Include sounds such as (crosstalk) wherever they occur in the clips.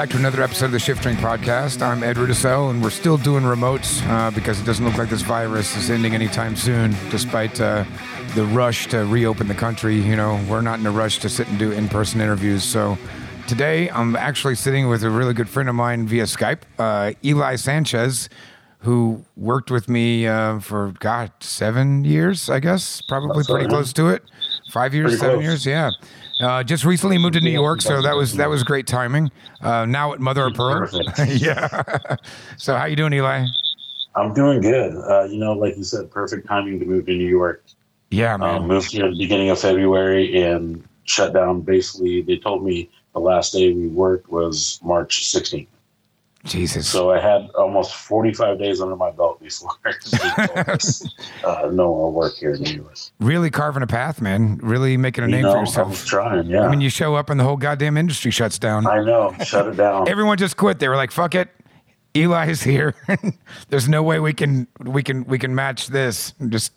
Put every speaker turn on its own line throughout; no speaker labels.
back to another episode of the Shift Drink Podcast. I'm Ed Rudisell, and we're still doing remotes uh, because it doesn't look like this virus is ending anytime soon, despite uh, the rush to reopen the country. You know, we're not in a rush to sit and do in person interviews. So today, I'm actually sitting with a really good friend of mine via Skype, uh, Eli Sanchez, who worked with me uh, for, God, seven years, I guess, probably pretty close to it. Five years,
Pretty
seven
close.
years, yeah. Uh, just recently moved to New York, so that was that was great timing. Uh, now at Mother of Pearl, (laughs) yeah. so how you doing, Eli?
I'm doing good. Uh, you know, like you said, perfect timing to move to New York.
Yeah, man.
Um, moved here at the beginning of February and shut down. Basically, they told me the last day we worked was March 16th.
Jesus.
So I had almost 45 days under my belt before (laughs) uh, no more work here in New York.
really carving a path, man. Really making a
You
name
know,
for
I was
yourself.
trying. Yeah,
I mean, you show up and the whole goddamn industry shuts down.
I know. Shut it down. (laughs)
Everyone just quit. They were like, "Fuck it." Eli's here. (laughs) There's no way we can we can we can match this. Just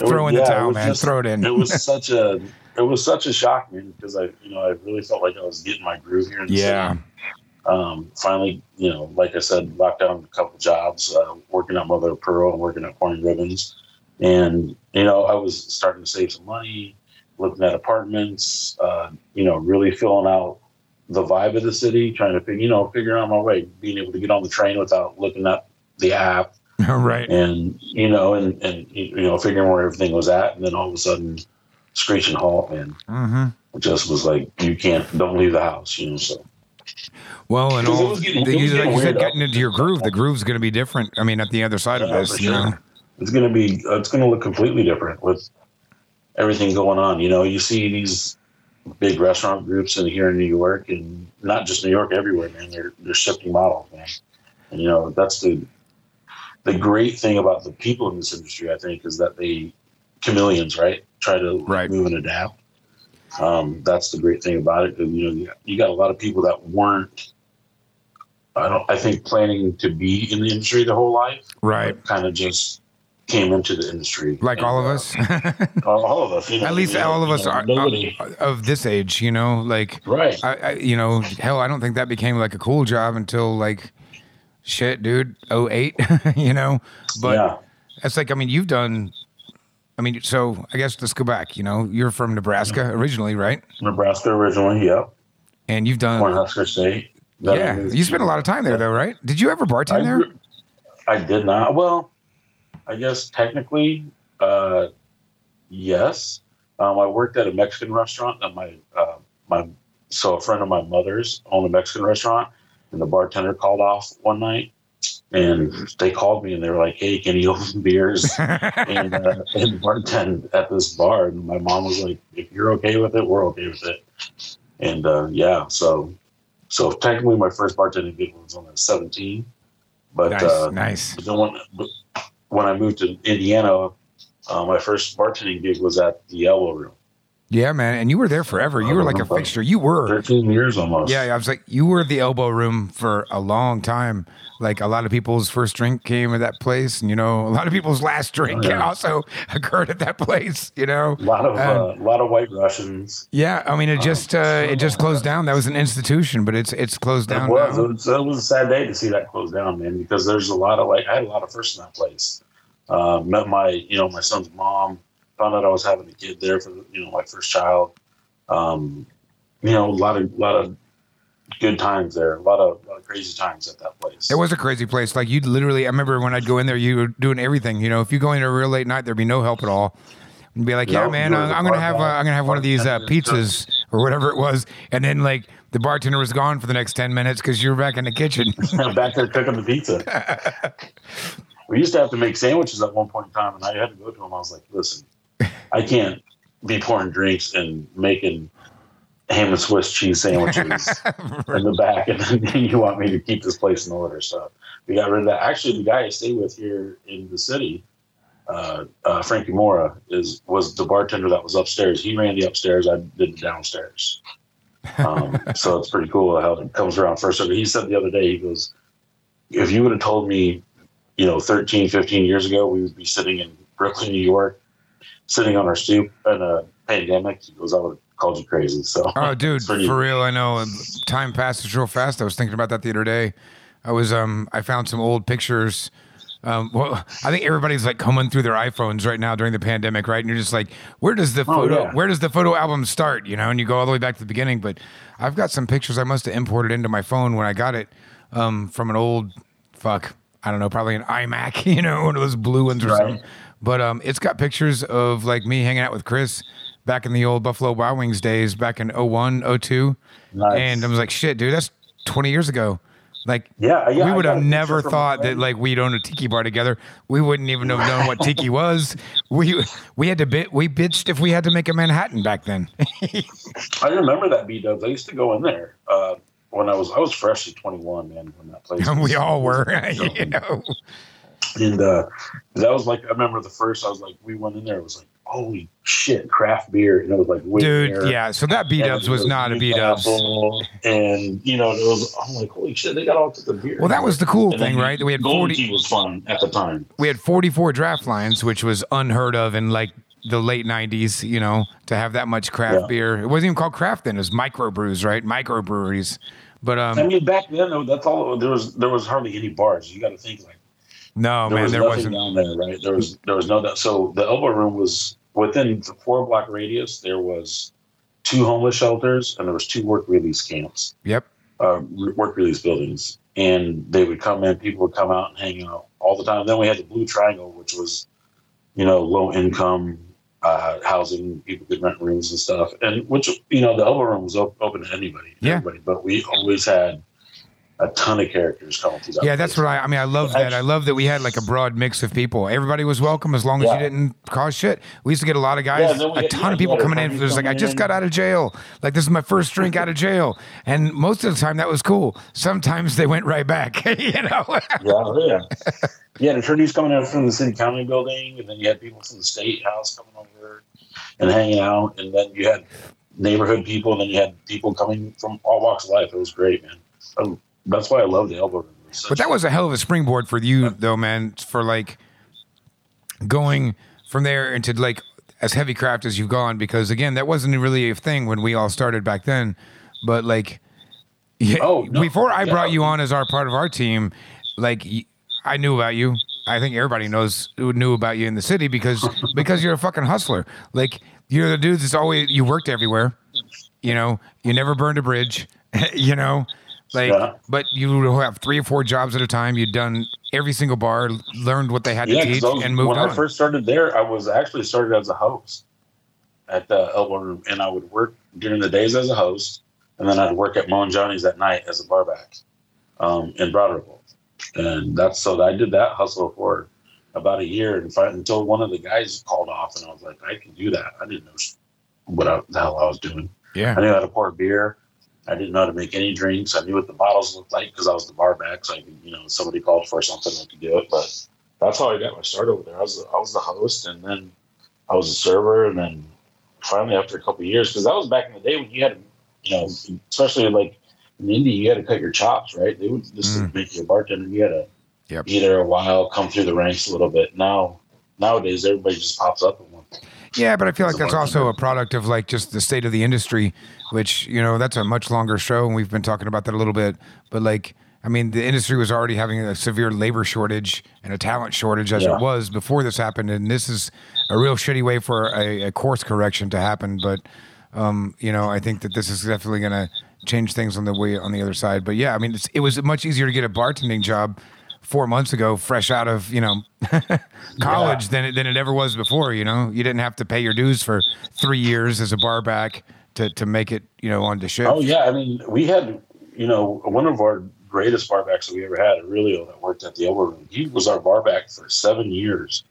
was-
throw in the
yeah,
towel, man.
just-
throw it in.
it was such a it was such a shock, man, because I you know I really felt like I was getting my groove here. In the
yeah.
city. Um, finally, you know, like I said, locked down a couple jobs, uh, working at Mother of Pearl and working at Pouring Ribbons, and you know I was starting to save some money, looking at apartments, uh, you know, really filling out the vibe of the city, trying to you know figure out my way, being able to get on the train without looking at the app (laughs)
right.
and you know, and and you know, figuring where everything was at, and then all of a sudden, screeching halt, and
hmm
just was like you can't, don't leave the house, you know. So
Well, and all
getting-
the, you, like you said, getting into your groove. The groove's going to be different. I mean, at the other side of
Yeah,
this,
for
you
sure.
know.
it's gonna be, it's gonna look completely different with everything going on. You know, you see these big restaurant groups in here in New York, and not just New York, everywhere, man. They're they're shifting models, man. And you know, that's the the great thing about the people in this industry, I think, is that they chameleons, right? Try to
Right.
move and adapt. Um, that's the great thing about it. 'cause, You know, you- you got a lot of people that weren't. I don't. I think planning to be in the industry their whole life,
Right.
Kind of just came into the industry,
Like
And,
all of
uh,
us. (laughs)
all, all of us. You know,
At least
you know,
all of
you
us
know,
are uh, of this age, you know, like
right.
I, I, you know, hell, I don't think that became like a cool job until like, shit, dude, 08, (laughs) you know. But
yeah,
it's like, I mean, you've done. I mean, so I guess let's go back. You know, you're from Nebraska originally, right?
Nebraska originally. Yep.
And you've done.
Cornhusker State. I
Yeah,
moved
you spent a lot of time there, though, right? Did you ever
I,
bartend there?
I did not. Well, I guess technically, uh, yes. Um, I worked at a Mexican restaurant that my uh, my so a friend of my mother's owned a Mexican restaurant, and the bartender called off one night, and they called me and they were like, "Hey, can you open beers (laughs) and uh, and bartend at this bar?" And my mom was like, "If you're okay with it, we're okay with it." And uh, yeah, so so technically, my first bartending gig was when I was 17, but
nice,
uh,
nice.
but then when, when I moved to Indiana, uh, my first bartending gig was at the Elbow Room.
Yeah, man, and you were there forever. You were like a fixture. You were.
13 years almost.
Yeah, I was like, you were the elbow room for a long time. Like a lot of people's first drink came at that place, and you know, a lot of people's last drink
Oh, yeah.
also (laughs) occurred at that place. You know,
A lot of
Um,
uh, a lot of white Russians.
yeah. I mean, it just uh, it just closed down. That was an institution, but it's it's closed
It
down
was,
now.
it was. It was a sad day to see that close down, man. Because there's a lot of like I had a lot of firsts in that place. Uh, met my you know my son's mom. Found out I was having a kid there for you know my first child. Um, you know a lot of lot of good times there. A lot of, lot of crazy times at that place.
It was a crazy place. Like you literally, I remember when I'd go in there, you were doing everything. You know, if you go in there real late night, there'd be no help at all. And be like, yeah,
No,
man, I'm, I'm gonna have uh, I'm gonna have one of these uh, (laughs) pizzas or whatever it was, and then like the bartender was gone for the next ten minutes because you were back in the kitchen. (laughs)
back there cooking the pizza. (laughs) we used to have to make sandwiches at one point in time, and I had to go to him. I was like, "Listen, I can't be pouring drinks and making ham and Swiss cheese sandwiches (laughs) in the back, and then you want me to keep this place in order." So we got rid of that. Actually, the guy I stay with here in the city, uh, uh, Frankie Mora, is was the bartender that was upstairs. He ran the upstairs. I did the downstairs. Um, so it's pretty cool how it comes around first. So he said the other day, he goes, if you would have told me, you know, 13, 15 years ago, we would be sitting in Brooklyn, New York, sitting on our stoop in a pandemic, he goes, I would have called you crazy. So
Oh, (laughs) dude, for real, I know. Time passes real fast. I was thinking about that the other day. I was um, I found some old pictures. Um, well, I think everybody's like coming through their iPhones right now during the pandemic, right? And you're just like, where does the photo,
Oh, yeah.
where does the photo album start? You know, and you go all the way back to the beginning. But I've got some pictures I must have imported into my phone when I got it um, from an old, fuck, I don't know, probably an iMac, (laughs) you know, one of those blue ones or
Right.
something. But um, it's got pictures of like me hanging out with Chris back in the old Buffalo Wild Wings days, back in 01, 02.
Nice.
And I was like, shit, dude, that's 20 years ago. Like,
Yeah, yeah,
we would have never
picture from a
thought that like we'd own a tiki bar together. We wouldn't even have known what tiki was. We we had to bit we bitched if we had to make a Manhattan back then. (laughs)
I remember that B Dubs. I used to go in there uh, when I was I was freshly 21, man, when that place. (laughs)
we all were, you (laughs) know.
And uh, that was like I remember the first. I was like, we went in there. It was like, holy shit, craft beer, and it was like
Dude,
Whitmer,
yeah. So that B
and
Dubs
it
was not a B Dubs.
Newcastle, and you know, it was. I'm like, holy shit, they got all the beer.
Well, that was the cool
And
thing, right? That we had
Golden
40
Key was fun at the time.
we had 44 draft lines, which was unheard of in like the late 90s, you know, to have that much craft
Yeah.
beer. It wasn't even called craft then, it was microbrews, right? Microbreweries. But um
I mean, back then, that's all. There was there was hardly any bars. You got to think like
no,
there
man,
was
there wasn't.
down there, right? There was there was no. So the elbow room was within the four block radius. There was two homeless shelters and there was two work release camps,
Yep.
uh, work release buildings, and they would come in. People would come out and hang out all the time. Then we had the Blue Triangle, which was you know low income uh, housing. People could rent rooms and stuff, and which you know the elbow room was op- open to anybody,
Yeah.
everybody. But we always had a ton of characters coming through that.
Yeah, that's what I I mean, I love that. I love that we had like a broad mix of people. Everybody was welcome as long as you didn't cause shit. We used to get a lot of guys,
we
a ton
yeah,
of people coming in. There's like, I just got out of jail. Like, this is my first drink out of jail. And most of the time, that was cool. Sometimes they went right back, (laughs) you know?
Yeah, yeah. You had attorneys coming out from the city county building, and then you had people from the state house coming over and hanging out, and then you had neighborhood people, and then you had people coming from all walks of life. It was great, man. Um, that's why I love the elbow room. It was such
But that was a hell of a springboard for you, though, man, for like going from there into like as heavy craft as you've gone. Because again, that wasn't really a thing when we all started back then. But like, yeah, (laughs)
Oh, no.
before I
Yeah.
brought you on as our part of our team, like I knew about you. I think everybody knows who knew about you in the city because (laughs) because you're a fucking hustler. Like you're the dude that's always you worked everywhere. You know, you never burned a bridge. (laughs) you know, like
Yeah.
but you have three or four jobs at a time. You'd done every single bar, learned what they had
yeah,
to teach,
was-
and moved
when
on.
I first started there, I was actually started as a host at the elbow room, and I would work during the days as a host, and then I'd work at Moe and Johnny's at night as a barback um, in Broad Ripple. And that's so I did that hustle for about a year, and until one of the guys called off, and I was like, I can do that. I didn't know what I, the hell I was doing.
yeah,
I knew how to pour beer. I didn't know how to make any drinks. I knew what the bottles looked like because I was the bar back. So I could, you know, somebody called for something, I could do it. But that's how I got my start over there. I was the, I was the host, and then I was a server, and then finally after a couple of years, because that was back in the day when you had, to, you know, especially like in Indy, you had to cut your chops, right? They would just
Mm.
make you a bartender. You had to
Yep.
be there a while, come through the ranks a little bit. Now, nowadays, everybody just pops up point.
Yeah. But I feel like that's also a product of like just the state of the industry, which you know that's a much longer show, and we've been talking about that a little bit. But like, I mean, the industry was already having a severe labor shortage and a talent shortage as
Yeah.
it was before this happened, and this is a real shitty way for a, a course correction to happen. But um, you know, I think that this is definitely going to change things on the way on the other side. But yeah, I mean, it's, it was much easier to get a bartending job four months ago, fresh out of you know (laughs) college, than it, than it ever was before. You know, you didn't have to pay your dues for three years as a bar back to to make it you know on the show.
Oh yeah, I mean, we had you know one of our greatest barbacks that we ever had, Aurelio, that worked at the Elbow Room. He was our barback for seven years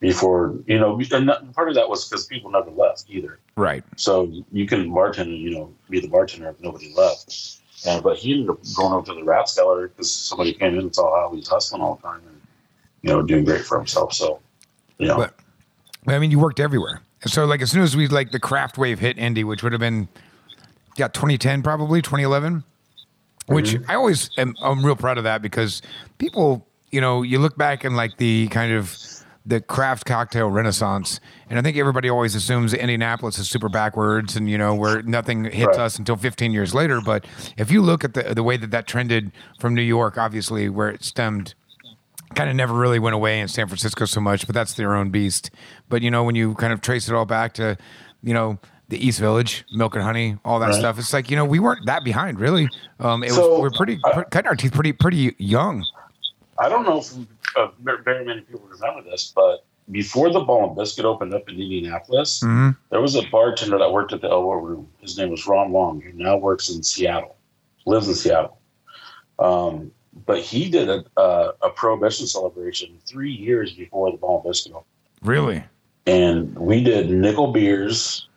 before you know, and part of that was because people never left either.
Right.
So you can bartend, and you know, be the bartender if nobody left. And but he ended up going over to the Rathskeller because somebody came in and saw how he was hustling all the time, and you know, doing great for himself. So, you know,
But I mean, you worked everywhere. So like as soon as we like the craft wave hit Indy, which would have been yeah 2010 probably 2011, which mm-hmm. I always am I'm real proud of that because people you know you look back and like the kind of the craft cocktail renaissance. And I think everybody always assumes Indianapolis is super backwards and, you know, where nothing hits
Right.
us until 15 years later. But if you look at the, the way that that trended from New York, obviously, where it stemmed, kind of never really went away in San Francisco so much, but that's their own beast. But, you know, when you kind of trace it all back to, you know, the East Village, Milk and Honey, all that
Right.
stuff. It's like you know we weren't that behind, really. Um, it
So,
was we're pretty
I-
cutting our teeth pretty pretty young.
I don't know if uh, very many people remember this, but before the Ball and Biscuit opened up in Indianapolis,
hmm
there was a bartender that worked at the Elbow Room. His name was Ron Long, who now works in Seattle, lives in Seattle. Um, but he did a, a, a prohibition celebration three years before the Ball and Biscuit opened.
Really?
and we did nickel beers,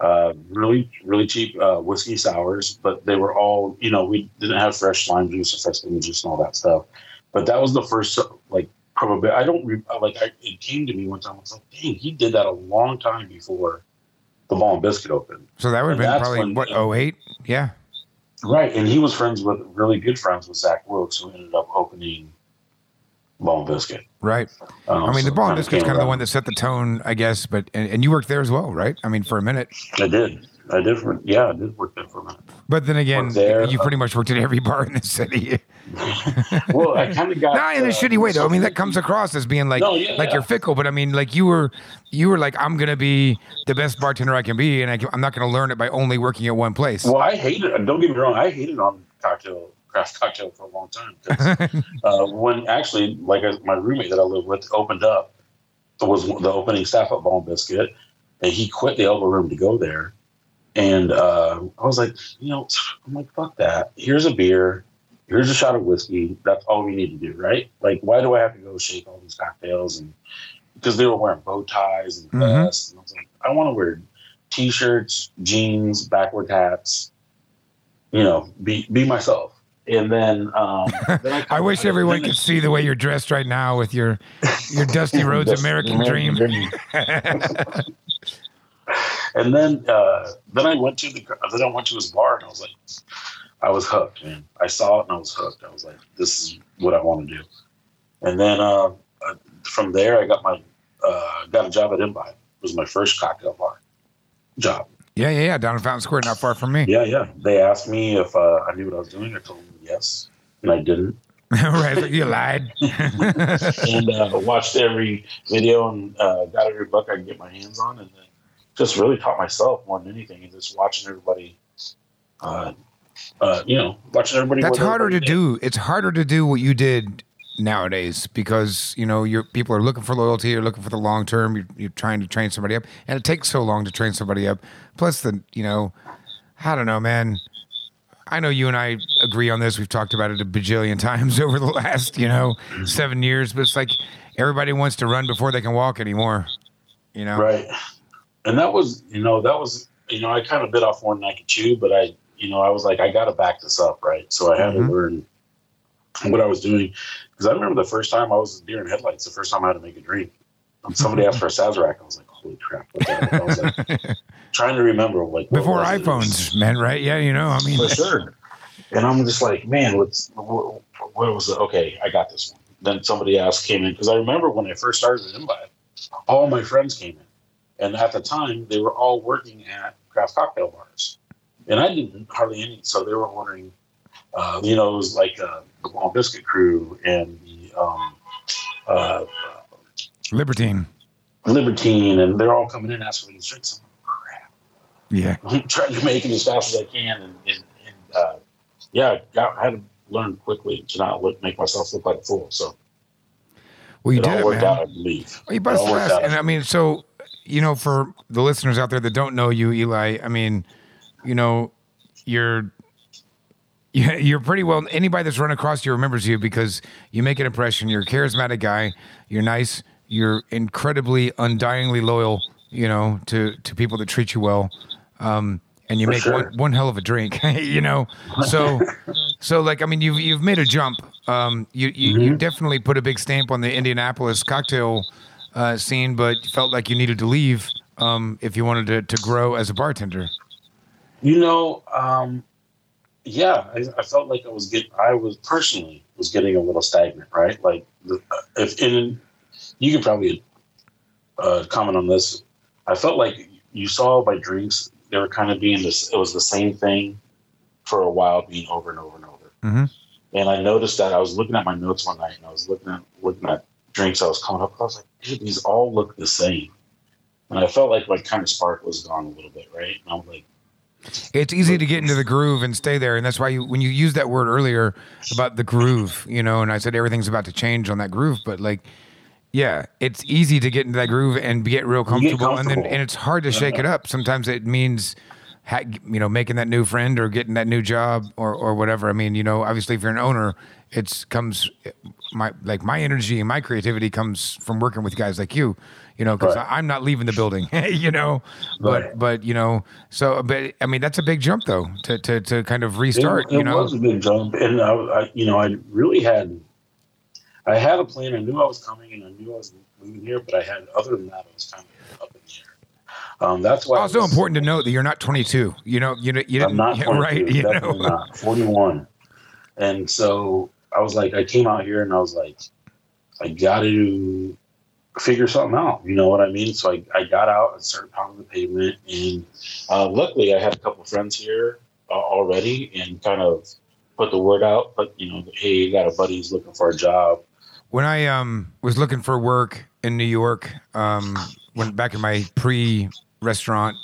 uh, really really cheap uh, whiskey sours, but they were all you know we didn't have fresh lime juice or fresh lemon juice and all that stuff. But that was the first like probably I don't like I, it came to me one time. I was like, dang, he did that a long time before the Ball and Biscuit opened,
So that would have been probably
when-
what 08? Yeah.
right? And he was friends with really good friends with Zach Wilkes, who ended up opening Ball and Biscuit.
Right.
Um,
I mean,
so
the ball and biscuit's kind of the one that set the tone, I guess. But and, and you worked there as well, right? I mean, for a minute.
I did. I different, yeah, I did work there for a minute.
But then again,
there,
you
uh,
pretty much worked at every bar in the city. (laughs)
well, I kind of got
Not in a
uh,
shitty way, though. I mean, that comes across as being like,
No, yeah,
like
yeah.
you're fickle. But I mean, like you were, you were like, I'm gonna be the best bartender I can be, and I, can- I'm not gonna learn it by only working at one place.
Well, I hated. It. Don't get me wrong. I hated on cocktail craft cocktail for a long time. (laughs) uh, when actually, like my roommate that I lived with opened up, was the opening staff at Ball and Biscuit, and he quit the elbow room to go there. And uh, I was like, you know, I'm like, fuck that. Here's a beer. Here's a shot of whiskey. That's all we need to do, right? Like, why do I have to go shake all these cocktails? And because they were wearing bow ties and
Mhm.
vests, and I was like, I want to wear t-shirts, jeans, backward hats. You know, be be myself. And then, um, (laughs) then
I wish everyone could see the way you're dressed right now with your your (laughs) Dusty Roads American Dream. (laughs)
and then, uh, then I went to the then I went to his bar and I was like, I was hooked, man. I saw it and I was hooked. I was like, this is what I want to do. And then uh, from there, I got my uh, got a job at Imbibe. It was my first cocktail bar job.
Yeah, yeah, yeah. Down in Fountain Square, not far from me.
Yeah, yeah. They asked me if uh, I knew what I was doing. I told them yes, and I didn't. (laughs)
right, you lied. (laughs)
and uh, watched every video and uh, got every book I could get my hands on, and then just really taught myself more than anything, and just watching everybody, uh, uh, you know, watching everybody.
That's harder to
everybody
do. It's harder to do what you did nowadays because you know your people are looking for loyalty. You're looking for the long term. You're, you're trying to train somebody up, and it takes so long to train somebody up. Plus, the you know, I don't know, man. I know you and I agree on this. We've talked about it a bajillion (laughs) times over the last you know seven years. But it's like everybody wants to run before they can walk anymore. You know,
right? And that was, you know, that was, you know, I kind of bit off more than I could chew, but I, you know, I was like, I got to back this up, right? So I had
Mhm.
to learn what I was doing because I remember the first time I was deer in headlights. The first time I had to make a drink, and somebody asked for a Sazerac. I was like, holy crap! What the heck? I was like, (laughs) trying to remember like
Before
it?
iPhones, man, right? Yeah, you know, I mean,
for sure. And I'm just like, man, what's what, what was the okay? I got this one. Then somebody else came in because I remember when I first started at Imbibe, all my friends came in, and at the time they were all working at craft cocktail bars, and I didn't hardly any. So they were ordering, uh, you know, it was like uh, the Long Biscuit Crew and the um, uh,
Libertine.
Libertine, and they're all coming in asking for these drinks. I'm crap.
Yeah. (laughs)
I'm trying to make it as fast as I can, and, and, and uh, yeah, got, I had to learn quickly to not look, make myself look like a fool. So
Well, you
it
did
all
it,
worked
man.
out, I believe.
Well, you
It
busted ass. And I mean, so, you know, for the listeners out there that don't know you, Eli, I mean, you know, you're. (laughs) You're pretty well. Anybody that's run across you remembers you because you make an impression. You're a charismatic guy. You're nice. You're incredibly, undyingly loyal. You know, to to people that treat you well. Um, and you
For
make
sure.
one one hell of a drink. (laughs) you know, so (laughs) so like I mean, you've you've made a jump. Um, you you, you
Mhm.
definitely put a big stamp on the Indianapolis cocktail uh, scene, but felt like you needed to leave um, if you wanted to, to grow as a bartender.
You know, um, yeah, I, I felt like I was getting, I was personally was getting a little stagnant, right? Like, the, if in you could probably uh, comment on this. I felt like you saw my drinks they were kind of being this. It was the same thing for a while, being over and over and over.
Mhm.
And I noticed that I was looking at my notes one night, and I was looking at looking at drinks I was coming up. I was like, dude, these all look the same. And I felt like my kind of spark was gone a little bit, right? And I'm like,
It's easy to get into the groove and stay there, and that's why you when you used that word earlier about the groove, you know, and I said everything's about to change on that groove, but like, yeah, it's easy to get into that groove and get real
get
comfortable, and then
comfortable.
and it's hard to shake it up. Sometimes it means. You know, making that new friend or getting that new job or, or whatever. I mean, you know, obviously, if you're an owner, it's comes my like my energy and my creativity comes from working with guys like you. You know, because
Right.
I'm not leaving the building. (laughs) you know, but
Right.
but you know, so but I mean, that's a big jump though to to, to kind of restart.
it
you know,
was a big jump, and I, I, you know, I really had, I had a plan. I knew I was coming, and I knew I was moving here. But I had, other than that, I was kind of up in the air. Um, that's why.
Also
was-
important to note that you're not 22. You know, you know, you didn't
I'm not (laughs) 22,
right. You know,
not 41. And so I was like, I came out here and I was like, I got to figure something out. You know what I mean? So I, I got out and started pounding the pavement. And uh, luckily, I had a couple friends here uh, already and kind of put the word out. But you know, hey, you got a buddy who's looking for a job.
when I um was looking for work in New York, um, when back in my pre-restaurant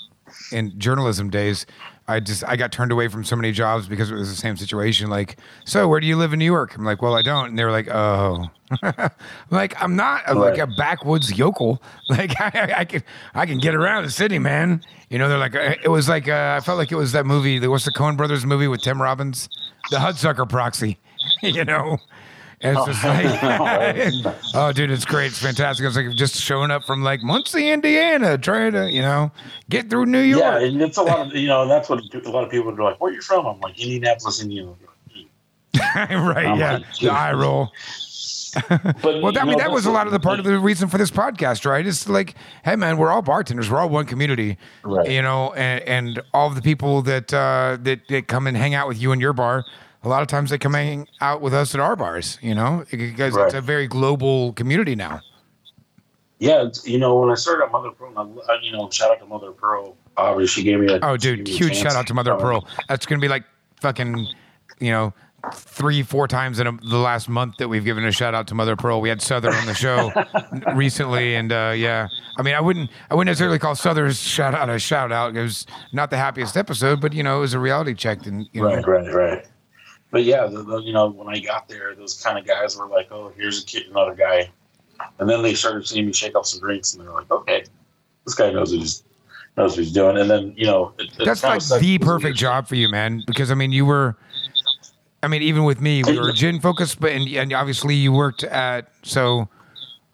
and journalism days, I just I got turned away from so many jobs because it was the same situation. Like, so where do you live in New York? I'm like, well, I don't. And they were like, oh, I'm (laughs) like I'm not I'm like a backwoods yokel. (laughs) Like I, I can I can get around the city, man. You know, they're like uh, it was like uh, I felt like it was that movie. What's the Coen Brothers movie with Tim Robbins, the Hudsucker Proxy. (laughs) you know. It's just like, (laughs) (laughs) oh, dude, it's great. It's fantastic. It's like just showing up from like Muncie, Indiana, trying to, you know, get through New York.
Yeah, and it's a lot of (laughs) you know, that's what a lot of people are like. Where are you from? I'm like Indianapolis, Indiana.
right.
I'm
yeah.
like,
the eye roll.
But
Well,
you
I mean,
know,
that was a lot of the part of the reason for this podcast, right? It's like, hey, man, we're all bartenders. We're all one community,
Right.
you know, and, and all of the people that, uh, that that come and hang out with you in your bar. A lot of times they come hang out with us at our bars, you know, because
Right.
it's a very global community now.
Yeah, you know, when I started Mother Pearl, I, you know, shout out to Mother Pearl. Obviously, she gave me a
Oh, dude, huge shout out to Mother
Um,
Pearl. That's gonna be like fucking, you know, three, four times in a, the last month that we've given a shout out to Mother Pearl. We had Souther on the show (laughs) recently, and uh, yeah, I mean, I wouldn't, I wouldn't necessarily call Souther's shout out a shout out. It was not the happiest episode, but you know, it was a reality check, and you know,
Right, right, right. But yeah, the, the, you know, when I got there, those kind of guys were like, "Oh, here's a kid, another guy," and then they started seeing me shake up some drinks, and they're like, "Okay, this guy knows what he's knows what he's doing." And then you know, it, it
that's like the perfect job for you, man. Because I mean, you were, I mean, even with me, we were (laughs) gin focused, but and, and obviously you worked at so.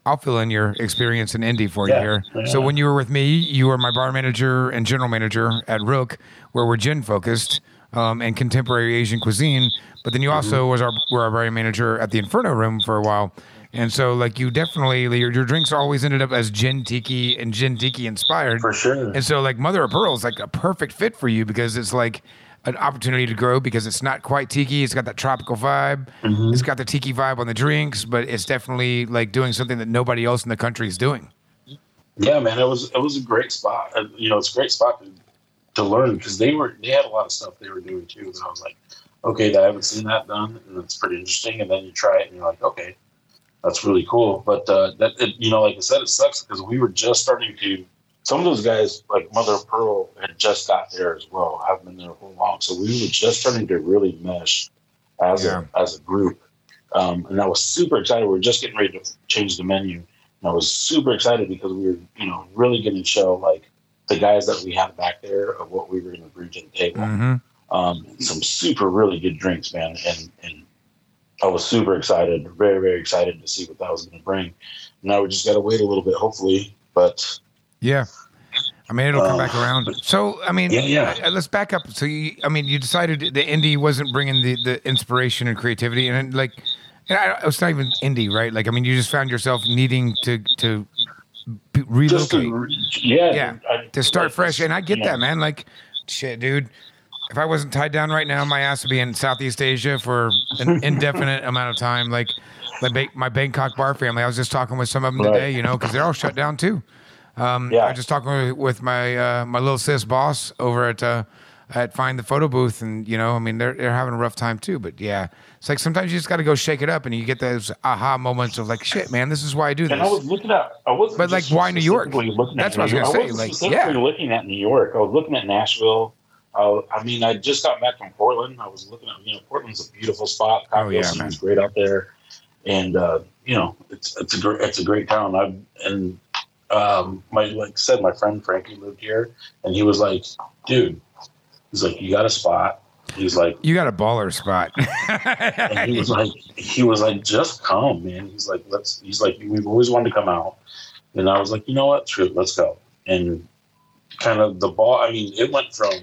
I'll fill in your experience in Indy for
Yeah,
you here.
yeah.
So when you were with me, you were my bar manager and general manager at Rook, where we're gin focused um, and contemporary Asian cuisine. But then you
Mm-hmm.
also was our were our bar manager at the Inferno Room for a while. And so like you definitely your, your drinks always ended up as gin tiki and gin tiki inspired.
for sure.
And so, like, Mother of Pearl is like a perfect fit for you because it's like an opportunity to grow because it's not quite tiki. It's got that tropical vibe.
Mm-hmm.
It's got the tiki vibe on the drinks, but it's definitely like doing something that nobody else in the country is doing.
Yeah, man, it was it was a great spot. Uh, You know, it's a great spot to, to learn because they were they had a lot of stuff they were doing too. And I was like, okay, I haven't seen that done, and it's pretty interesting. And then you try it, and you're like, okay, that's really cool. But uh, that it, you know, like I said, it sucks because we were just starting to. Some of those guys, like Mother of Pearl, had just got there as well. Haven't been there for a long, so we were just starting to really mesh as
Yeah.
a as a group. Um, and I was super excited. We were just getting ready to change the menu. And I was super excited because we were, you know, really going to show like the guys that we had back there of what we were going to bring to the table.
Mm-hmm.
Um, some super really good drinks, man, and and I was super excited, very very excited to see what that was going to bring. Now we just got to wait a little bit, hopefully. But
Yeah. I mean, it'll come
Um,
back around. So, I mean,
Yeah, yeah.
uh, let's back up. So, you, I mean, you decided the indie wasn't bringing the, the inspiration and creativity, and like, and I, it's not even indie, right? Like, I mean, you just found yourself needing to to relocate.
to, yeah,
Yeah,
I-
to start
like,
fresh. And I get
yeah.
that, man. Like, shit, dude. If I wasn't tied down right now, my ass would be in Southeast Asia for an (laughs) indefinite amount of time. Like, my, ba- my Bangkok bar family. I was just talking with some of them
Right.
today, you know, because they're all shut down too. Um,
Yeah.
I was just talking with, with my uh, my little sis boss over at uh, at Find the Photo Booth, and you know, I mean, they're they're having a rough time too. But yeah, it's like sometimes you just got to go shake it up, and you get those aha moments of like, shit, man, this is why I do this.
And I was looking at, I wasn't.
But, like, why New York? That's
at
what I was gonna
York.
say, like,
specifically
yeah.
looking at New York. I was looking at Nashville. Uh, I mean, I just got back from Portland. I was looking at, you know, Portland's a beautiful spot.
Oh,
Cocktail
yeah,
scene's
man.
great out there, and uh, you know, it's it's a great it's a great town. I and um, my like said, my friend Frankie lived here, and he was like, dude, he's like, you got a spot. He's like,
you got a baller spot. (laughs)
and he was like, he was like, just come, man. He's like, let's. He's like, we've always wanted to come out, and I was like, you know what, true, let's go. And kind of the ball. I mean, it went from,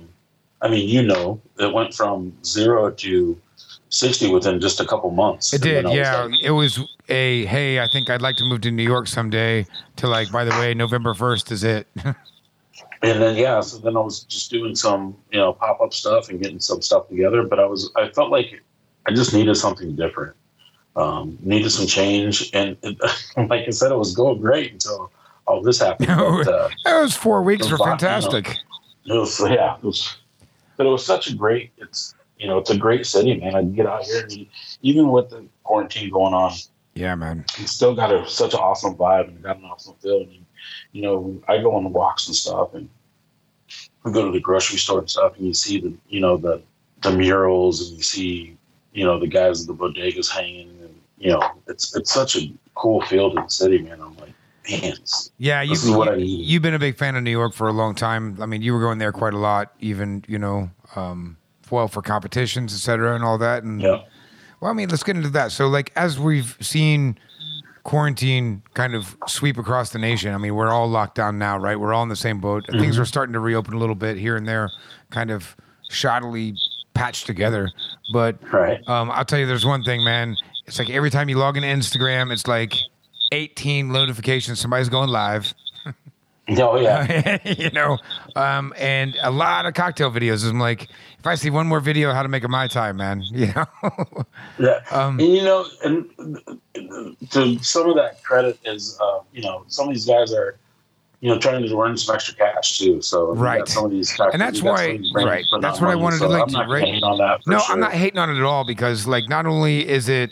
I mean, you know, it went from zero to sixty within just a couple months.
It did,
was
yeah.
like-
it was a hey, I think I'd like to move to New York someday. To like, by the way, November first is it. (laughs)
and then yeah, so then I was just doing some, you know, pop up stuff and getting some stuff together. But I was, I felt like I just needed something different. Um, needed some change, and it, (laughs) like I said, it was going great until all this happened. But, uh, (laughs)
Those four weeks were
lock- you know.
fantastic.
it was yeah, it was, but it was such a great. It's you know, it's a great city, man. I get out here, and even with the quarantine going on,
Yeah, man.
you still got a such an awesome vibe and got an awesome feel. And you, you know, I go on walks and stuff, and we go to the grocery store and stuff, and you see the you know the the murals, and you see you know the guys at the bodegas hanging, and you know, it's it's such a cool feel to the city, man. I'm like, man,
Yeah, you,
This is what I
you,
need.
you've been a big fan of New York for a long time. I mean, you were going there quite a lot, even you know, um, well for competitions, et cetera, and all that. And
yeah,
well, I mean, let's get into that. So, like, as we've seen quarantine kind of sweep across the nation, I mean, we're all locked down now, right? We're all in the same boat. Things are starting to reopen a little bit here and there, kind of shoddily patched together. But
right.
um, I'll tell you, there's one thing, man. It's like every time you log into Instagram, it's like 18 notifications. Somebody's going live.
Oh yeah. (laughs)
you know, um, and a lot of cocktail videos. I'm like, if I see one more video of how to make a mai tai, man, (laughs) you know,
Yeah,
Um,
and you know, and to some of that credit is, uh, you know, some of these guys are, you know, trying to earn some extra cash too. So
Right.
some of these,
And that's why-
of these brands
right, that's what I
money,
wanted to
so
link
I'm
to,
not
right?
hate on that.
No,
sure.
I'm not hating on it at all because, like, not only is it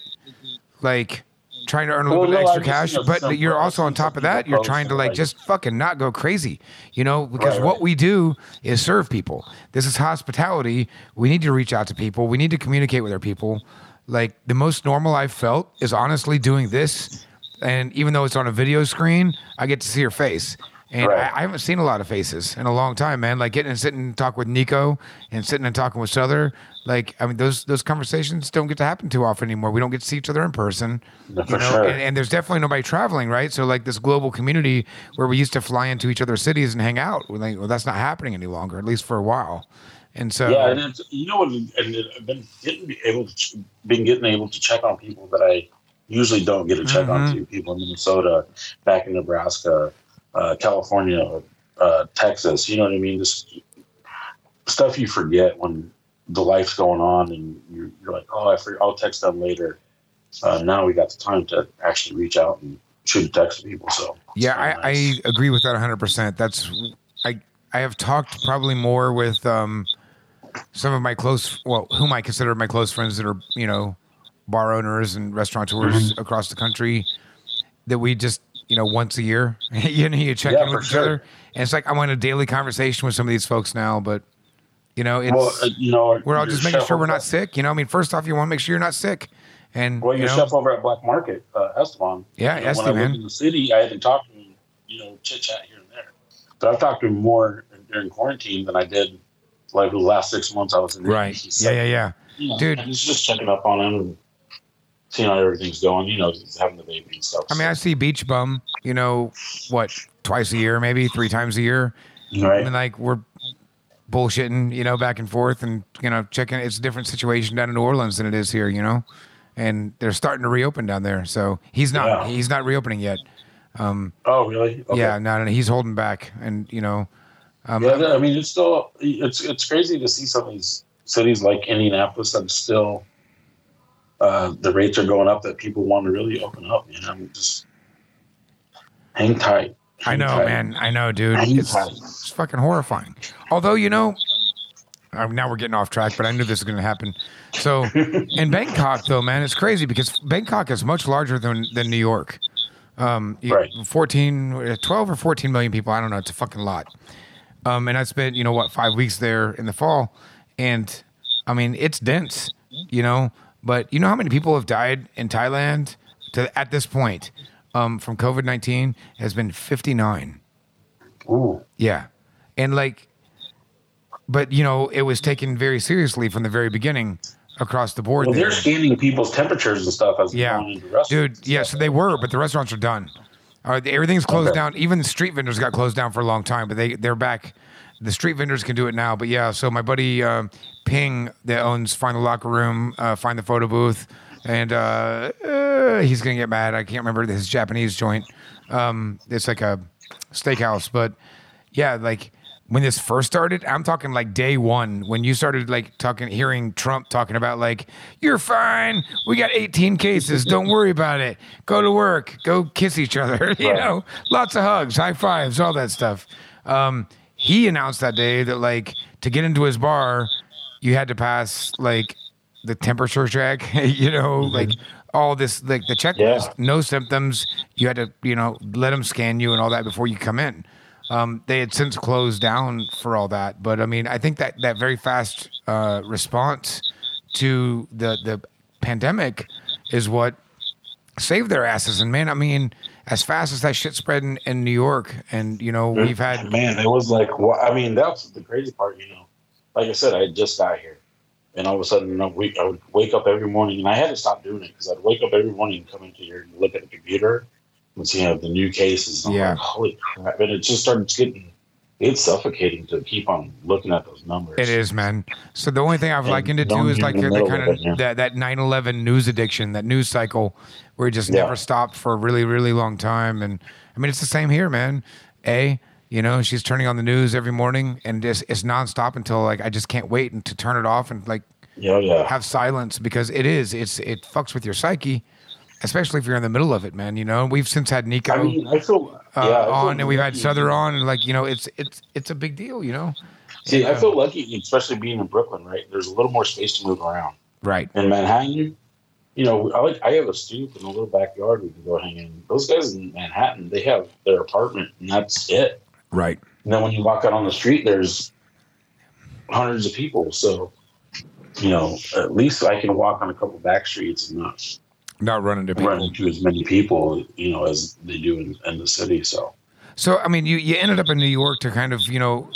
like trying to earn a little
Well,
bit of
no,
extra cash, but you're also on top of that, you're trying to like
like-
just fucking not go crazy, you know, because
Right,
what
right.
we do is serve people. This is hospitality. We need to reach out to people. We need to communicate with our people. Like the most normal I've felt is honestly doing this, and even though it's on a video screen, I get to see your face. And
Right.
I, I haven't seen a lot of faces in a long time, man. Like getting and sitting and talk with Nico and sitting and talking with Souther. Like, I mean, those those conversations don't get to happen too often anymore. We don't get to see each other in person. You know?
sure.
and, and there's definitely nobody traveling, right? So like this global community where we used to fly into each other's cities and hang out. We're like, well, that's not happening any longer, at least for a while. And so
yeah, and it's, you know what? And I've been getting able to been getting able to check on people that I usually don't get to check on
Mhm.
to. People in Minnesota, back in Nebraska, uh, California, uh, Texas. You know what I mean? Just stuff you forget when the life's going on, and you're, you're like, oh, I forget, I'll text them later. Uh, now we got the time to actually reach out and shoot a text to people. So
Yeah, I,
nice.
I agree with that 100%. That's I I have talked probably more with um, some of my close, well, whom I consider my close friends that are, you know, bar owners and restaurateurs
Mm-hmm.
across the country that we just, you know, once a year, (laughs) you know, you check
Yeah,
in with each
sure.
other. And it's like I'm in a daily conversation with some of these folks now, but, you know, it's,
well, uh, you know,
we're all just making sure we're not sick. You know, I mean, first off, you want to make sure you're not sick. And,
Well,
you
your
know,
chef over at Black Market, uh, Esteban.
Yeah,
you know,
Esty,
when I lived in the city, I had to talk to him, you know, chit chat here and there. But I've talked to him more during quarantine than I did like the last six months I was in.
right.
So,
Yeah, yeah, yeah.
you know,
Dude.
it's just checking up on him seeing how everything's going. You know, having the baby and stuff.
I mean, I see Beachbum, you know, what, twice a year, maybe three times a year.
right?
I mean, like we're bullshitting, you know, back and forth, and you know, checking. It's a different situation down in New Orleans than it is here, you know, and they're starting to reopen down there. So he's not.
Yeah.
He's not reopening yet.
oh, really? Okay.
Yeah, no, no, no, he's holding back, and you know, um,
yeah, I mean, it's still it's it's crazy to see some of these cities like Indianapolis that still uh, the rates are going up that people want to really open up. You know, just hang tight.
I know,
tight.
man. I know, dude.
Hang
It's, it's fucking horrifying. Although, you know, uh, now we're getting off track, but I knew this was going to happen. So, (laughs) in Bangkok, though, man, it's crazy because Bangkok is much larger than, than New York. Um,
Right.
14, uh, 12 or 14 million people. I don't know. It's a fucking lot. Um, and I spent, you know, what, five weeks there in the fall. And I mean, it's dense, you know, but you know how many people have died in Thailand to at this point um, from COVID 19 has been 59.
Ooh,
Yeah. And like, but you know, it was taken very seriously from the very beginning across the board.
well, they're scanning people's temperatures and stuff as
Yeah, dude. Yeah, so they were, but the restaurants are done. Uh, everything's closed
Okay.
down. Even the street vendors got closed down for a long time, but they they're back. The street vendors can do it now. But yeah, so my buddy um, Ping that owns Find the Locker Room, uh, Find the Photo Booth, and uh, uh, he's gonna get mad. I can't remember his Japanese joint. Um, it's like a steakhouse, but yeah, like when this first started, I'm talking like day one when you started like talking, hearing Trump talking about like, you're fine. We got 18 cases. Don't (laughs) worry about it. Go to work. Go kiss each other. (laughs) you know, lots of hugs, high fives, all that stuff. Um, he announced that day that like to get into his bar, you had to pass like the temperature check. (laughs) you know, like all this like the checklist.
Yeah.
No symptoms. You had to you know let them scan you and all that before you come in. Um, they had since closed down for all that, but I mean, I think that that very fast uh, response to the the pandemic is what saved their asses. And man, I mean, as fast as that shit spread in, in New York, and you know, we've had
man, it was like, I mean, that's the crazy part. You know, like I said, I just got here, and all of a sudden, a week, I would wake up every morning, and I had to stop doing it because I'd wake up every morning and come into here and look at the computer and see how the new cases.
Yeah.
like, holy crap! And it just started getting. It's suffocating to keep on looking at those numbers.
It is, man. So the only thing I've
And
likened it to is like
the
the kind
of
of
it, yeah.
that that 9/11 news addiction, that news cycle, where it just
Yeah.
never stopped for a really really long time. And I mean, it's the same here, man. A, you know, she's turning on the news every morning, and it's, it's nonstop until like I just can't wait and to turn it off and like
Yeah, yeah.
have silence because it is it's it fucks with your psyche, especially if you're in the middle of it, man. You know, we've since had Nico.
I mean, I feel
uh,
yeah,
on and we've had. Souther on and like you know it's it's it's a big deal you know
See, I feel lucky, especially being in Brooklyn. Right, there's a little more space to move around.
right
in Manhattan, you know, I like I have a stoop and a little backyard we can go hang in. Those guys in Manhattan, they have their apartment and that's it.
right
And then when you walk out on the street, there's hundreds of people. So, you know, at least I can walk on a couple back streets and not
not running to people
into as many people, you know, as they do in, in the city. So,
so I mean you you ended up in New York to kind of you know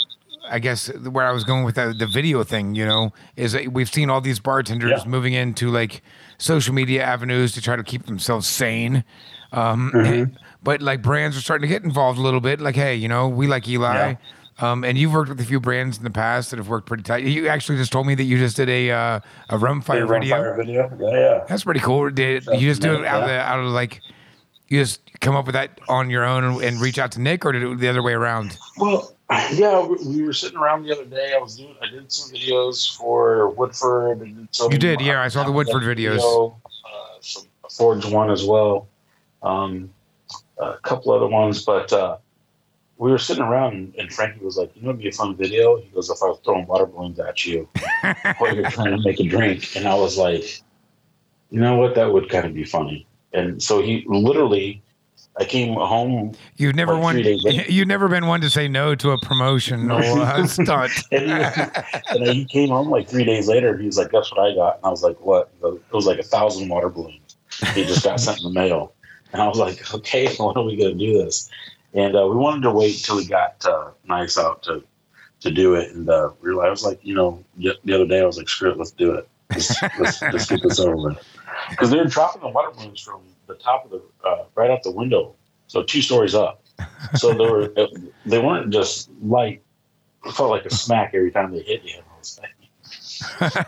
I guess where I was going with the, the video thing you know is that we've seen all these bartenders
Yeah.
moving into like social media avenues to try to keep themselves sane. Um,
Mm-hmm. (laughs)
but like brands are starting to get involved a little bit. Like, hey, you know, we like Eli.
Yeah.
Um, and you've worked with a few brands in the past that have worked pretty tight. You actually just told me that you just did a uh, a rum fire video.
fire video. Yeah, yeah.
That's pretty cool. Did you just do it out of the, out of like you just come up with that on your own and, and reach out to Nick, or did it the other way around?
Well, (clears throat) yeah, we, we were sitting around the other day. I was doing, I did some videos for Woodford. Did some,
You did, yeah, I saw the Woodford videos.
Video, uh, some Forge one as well. Um, a couple other ones, but uh, we were sitting around, and, Frankie was like, "You know, it'd be a fun video." He goes, "If I was throwing water balloons at you (laughs) while you're trying to make a drink," and I was like, "You know what? That would kind of be funny." And so he literally, I came home
You've never
Like
one.
three days later. (laughs)
You've never been one to say no to a promotion or a (laughs) stunt.
And he, and he came home like three days later. And he was like, "Guess what I got?" And I was like, "What?" Goes, It was like a thousand water balloons. He just got sent in the mail. And I was like, "Okay, when are we going to do this?" And uh, we wanted to wait till we got uh, nice out to to do it. And uh, we were, I was like, you know, the the other day I was like, "Screw it, let's do it. Let's, let's, (laughs) let's get this over with." Because they're dropping the water balloons from the top of the uh, right out the window, so two stories up. So they were (laughs) they weren't just light it felt like a smack every time they hit you. I was like-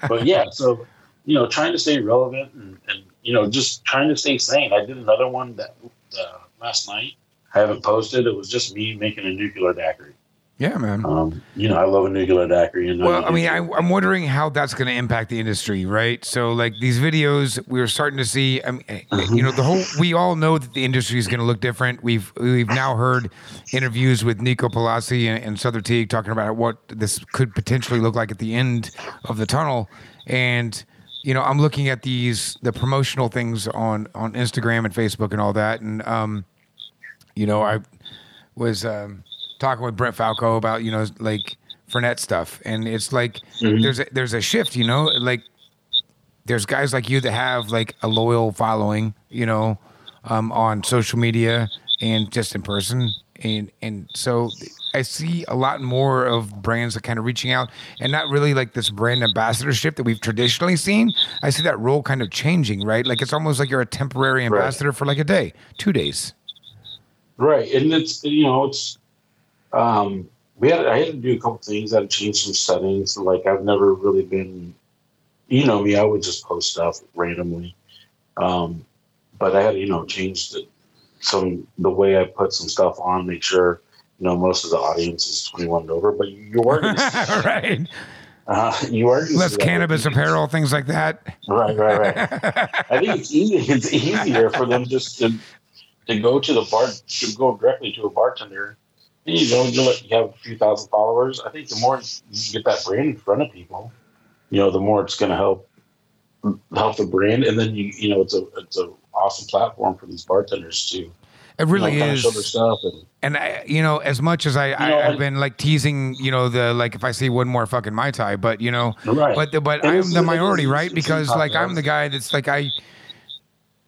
but yeah, so you know, trying to stay relevant and, and you know, just trying to stay sane. I did another one that uh, last night. I haven't posted. It was just me making a nuclear daiquiri.
Yeah, man.
Um, you know, I love a nuclear daiquiri. And
Well, I mean, I, I'm wondering how that's going to impact the industry, right? So, like these videos, we're starting to see. I mean, eh, you know, the whole. We all know that the industry is going to look different. We've we've now heard interviews with Nico Palazzi and, and Souther Teague talking about what this could potentially look like at the end of the tunnel, and you know, I'm looking at these the promotional things on on Instagram and Facebook and all that, and um, you know, I was um, talking with Brent Falco about you know like Fernet stuff, and it's like there's a, there's a shift, you know, like there's guys like you that have like a loyal following, you know, um, on social media and just in person, and and so I see a lot more of brands that kind of reaching out, and not really like this brand ambassadorship that we've traditionally seen. I see that role kind of changing, right? Like it's almost like you're a temporary ambassador for like a day, two days.
Right, and it's you know it's um, we had I had to do a couple things. I had to change some settings. Like I've never really been, you know me. I would just post stuff randomly, um, but I had to you know change the, some the way I put some stuff on. Make sure you know most of the audience is twenty one and over. But you are (laughs)
right.
Uh, you are
Less cannabis apparel, things like that.
Right, right, right. (laughs) I think it's easy. It's easier for them just to to go to the bar to go directly to a bartender. And you know, you let you have a few thousand followers. I think the more you get that brand in front of people, you know, the more it's going to help help the brand. And then you you know, it's a it's a awesome platform for these bartenders too.
It really
you know,
is.
Show their stuff and,
And I, you know, as much as I, I I've
and-
been like teasing, you know, the like if I see one more fucking mai tai, but you know,
Right.
but the, but
And
I'm the minority, right? Because like I'm the guy that's like I,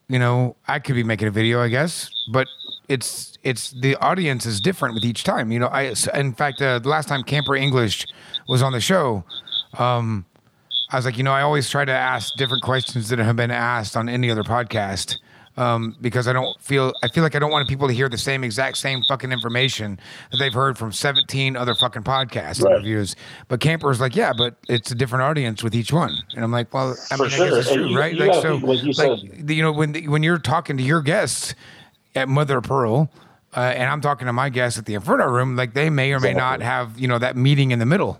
you know, I could be making a video, I guess, but it's it's the audience is different with each time. You know, I in fact uh, the last time Camper English was on the show, um, I was like, you know, I always try to ask different questions that have been asked on any other podcast. Um, because I don't feel I feel like I don't want people to hear the same exact same fucking information that they've heard from 17 other fucking podcast
Right.
interviews. But Camper's like, yeah, but it's a different audience with each one. And I'm like, well, I
For
mean, I
sure.
guess it's true,
you-
right?
you
like so,
think, like you
like you know, when when you're talking to your guests at Mother of Pearl, uh, and I'm talking to my guests at the Inferno Room, like they may or may not have you know that meeting in the middle.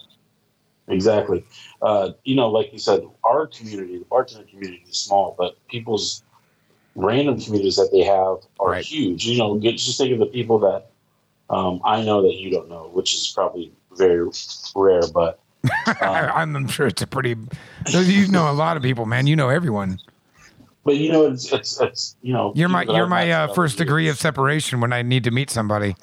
Exactly. Uh, you know, like you said, our community, the bartender community, is small, but people's random communities that they have are
Right.
huge. You know, get, just think of the people that um, I know that you don't know, which is probably very rare. But (laughs)
I'm, I'm sure it's a pretty. You know a lot of people, man. You know everyone.
but you know, it's it's, it's you know,
You're my you're
I've
my uh, first degree of separation when I need to meet somebody.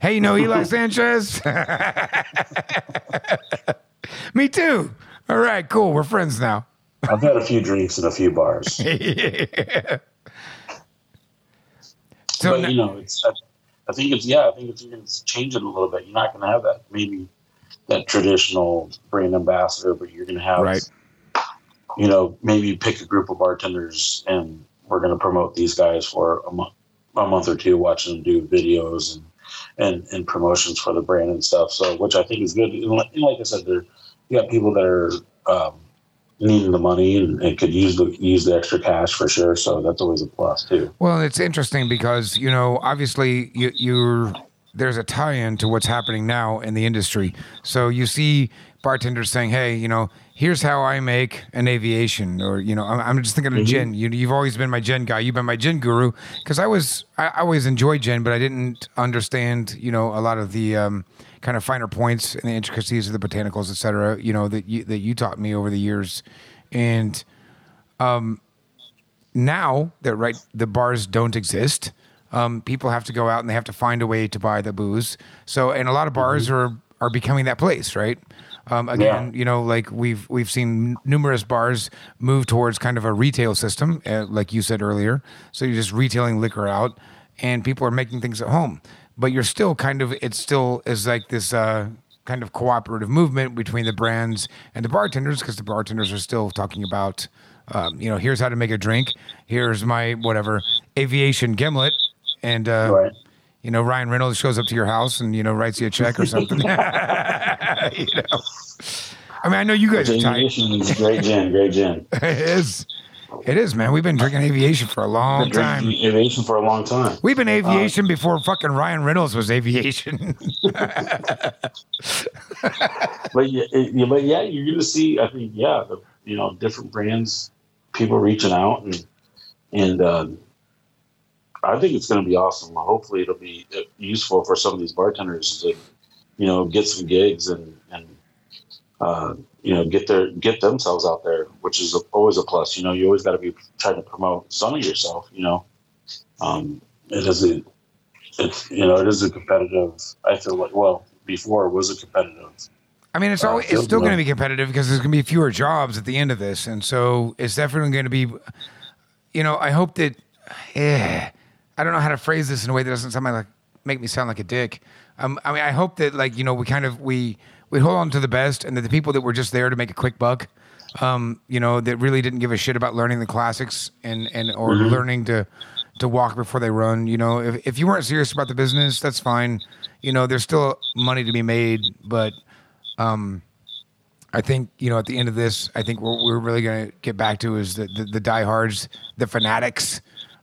Hey, you know Eli (laughs) Sanchez? (laughs) Me too. All right, cool. We're friends now.
I've had a few drinks in a few bars,
So
but you know, it's. I, think it's yeah. I think it's, it's changing a little bit. You're not going to have that maybe that traditional brand ambassador, but you're going to have
Right.
you know, maybe pick a group of bartenders and we're going to promote these guys for a month, a month or two, watching them do videos and, and, and promotions for the brand and stuff. So, which I think is good. And like, and like I said, there, you got people that are, um, needing the money and, and could use the, use the extra cash for sure. So that's always a plus too.
Well, it's interesting because you know, obviously, you, you're there's a tie-in to what's happening now in the industry. So you see bartenders saying, "Hey, you know, here's how I make an aviation," or you know, I'm, I'm just thinking of gin. You, you've always been my gin guy. You've been my gin guru because I was I, I always enjoyed gin, but I didn't understand you know a lot of the um, kind of finer points and the intricacies of the botanicals, et cetera. You know that you that you taught me over the years, and um, now that right the bars don't exist um, people have to go out and they have to find a way to buy the booze. So and a lot of bars are are becoming that place right? Um, again
Yeah.
you know like we've we've seen numerous bars move towards kind of a retail system uh, like you said earlier. So you're just retailing liquor out and people are making things at home but you're still kind of it still is like this uh, kind of cooperative movement between the brands and the bartenders because the bartenders are still talking about um, you know here's how to make a drink here's my whatever aviation gimlet and uh,
Right.
you know Ryan Reynolds shows up to your house and you know writes you a check or something (laughs) (laughs) you know I mean I know you guys are tight
Aviation is great gin, great gin. (laughs)
it is It is, man. We've been drinking aviation for a long time.
aviation for a long time.
We've been aviation before fucking Ryan Reynolds was aviation. (laughs)
But yeah, it- but yeah, you're gonna see. I think yeah, the, you know, different brands, people reaching out, and and uh, I think it's gonna be awesome. Hopefully, it'll be uh, useful for some of these bartenders to, you know, get some gigs and and uh, you know get their get themselves out there, which is a, always a plus. You know, you always got to be trying to promote some of yourself. You know, um, it is a it's you know it is a competitive. I feel like well before it was a competitive.
I mean, it's
Uh,
always, it's still going to be competitive because there's going to be fewer jobs at the end of this, and so it's definitely going to be. You know, I hope that. Eh, I don't know how to phrase this in a way that doesn't sound like make me sound like a dick. Um, I mean, I hope that like you know we kind of we we hold on to the best, and that the people that were just there to make a quick buck, um, you know, that really didn't give a shit about learning the classics and and or
Mm-hmm.
learning to to walk before they run. You know, if if you weren't serious about the business, that's fine. You know, there's still money to be made, but I think you know at the end of this, I think what we're really going to get back to is the the, the diehards, the fanatics.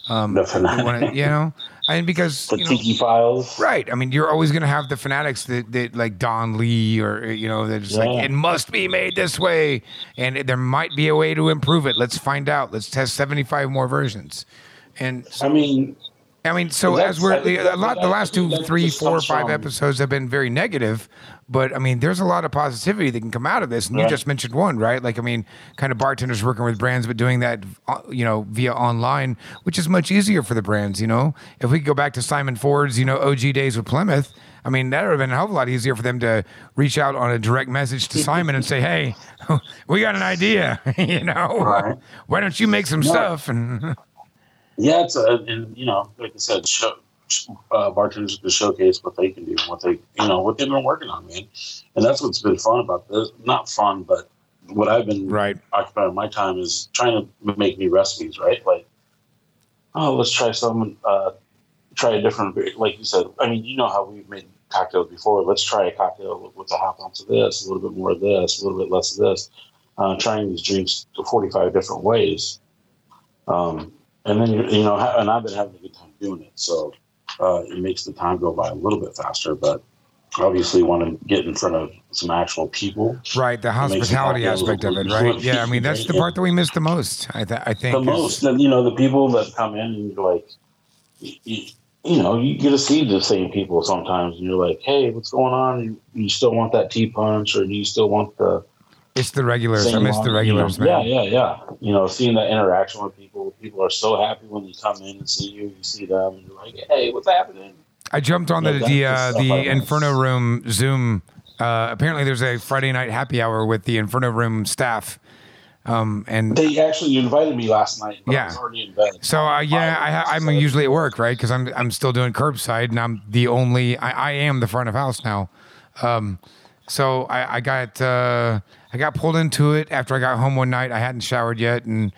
Um,
The
who wanna- you know, I mean because
The
you know,
Tiki Files.
right. I mean, you're always going to have the fanatics that, that like Don Lee or you know that just like it must be made this way, and there might be a way to improve it. Let's find out. Let's test 75 more versions. And so,
I mean,
I mean, so as we're a lot, the last two, three, four, five episodes have been very negative, but I mean, there's a lot of positivity that can come out of this. And you just mentioned one, right? Like, I mean, kind of bartenders working with brands, but doing that, uh, you know, via online, which is much easier for the brands. You know, if we could go back to Simon Ford's, you know, OG days with Plymouth. I mean, that would have been a hell of a lot easier for them to reach out on a direct message to Simon and say, "Hey, (laughs) we got an idea. (laughs) you know,
Right. (laughs)
why don't you make some stuff?" And
yeah, it's a, and you know, like I said, show, uh, bartenders to showcase what they can do, what they, you know, what they've been working on, man. And that's what's been fun about this. Not fun, but what I've been
right,
occupying my time is trying to make new recipes, right? Like, oh, let's try some, uh, try a different, like you said. I mean, you know how we've made cocktails before. Let's try a cocktail with, a half ounce of this, a little bit more of this, a little bit less of this. Uh, trying these drinks to 45 different ways. Um, and then, you know, and I've been having a good time doing it. So uh, it makes the time go by a little bit faster, but obviously want to get in front of some actual people.
Right, the hospitality aspect of it, right? (laughs) Yeah, I mean that's the part that we miss the most. I, th- I think
the most and you know the people that come in and you're like you, know you get to see the same people sometimes and you're like hey what's going on you, you still want that tea punch or do you still want the
It's the regulars. I miss the regulars,
you know,
man.
yeah yeah yeah you know seeing that interaction with people people are so happy when you come in and see you you see them and you're like hey what's happening
I jumped on
Yeah,
the the uh, the. Inferno Room Zoom. Uh, apparently, there's a Friday night happy hour with the Inferno Room staff, um, and
they actually invited me last night but
Yeah.
I was already in bed
so uh, yeah, I, ha- I'm usually at work, right? Because I'm I'm still doing curbside, and I'm the only I, I am the front of house now. Um, so I, I got uh, I got pulled into it after I got home one night. I hadn't showered yet, and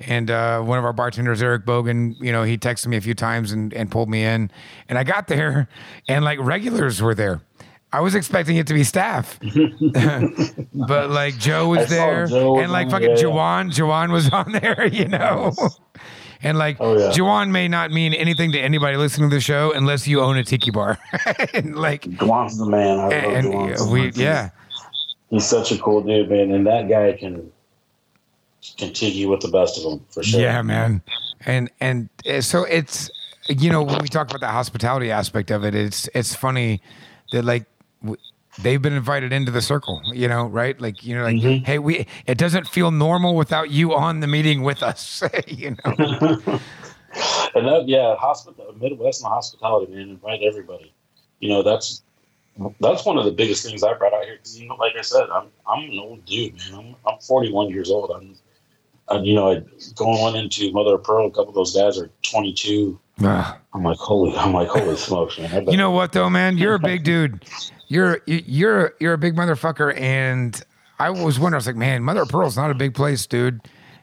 and uh, one of our bartenders, Eric Bogan, you know, he texted me a few times and, and pulled me in. And I got there, and like regulars were there. I was expecting it to be staff, (laughs) but like Joe was
I
there,
Joe
and like fucking. Jawan, Jawan was (laughs) on there, you know. And like
Oh, yeah.
Jawan may not mean anything to anybody listening to the show unless you own a tiki bar. (laughs) and like
Dwan's the man I
and we yeah.
He's such a cool dude, man, and that guy can continue with the best of them for sure.
Yeah, man. And and uh, so it's you know when we talk about the hospitality aspect of it, it's it's funny that like w- they've been invited into the circle, you know, right? Like you know, like
Mhm.
hey, we it doesn't feel normal without you on the meeting with us, (laughs) you know. (laughs)
and that, yeah, hospital, Midwest and hospitality, man, invite everybody. You know, that's that's one of the biggest things I brought out here because you know, like I said, I'm I'm an old dude, man. I'm I'm 41 years old. I'm, and, you know, I, going into Mother of Pearl, a couple of those guys are 22.
Ah.
I'm like, holy, I'm like, holy (laughs) smokes, man.
You know what though, man? You're a big (laughs) dude. You're you- you're you're a big motherfucker, and I was wondering. I was like, man, Mother of Pearl's not a big place, dude.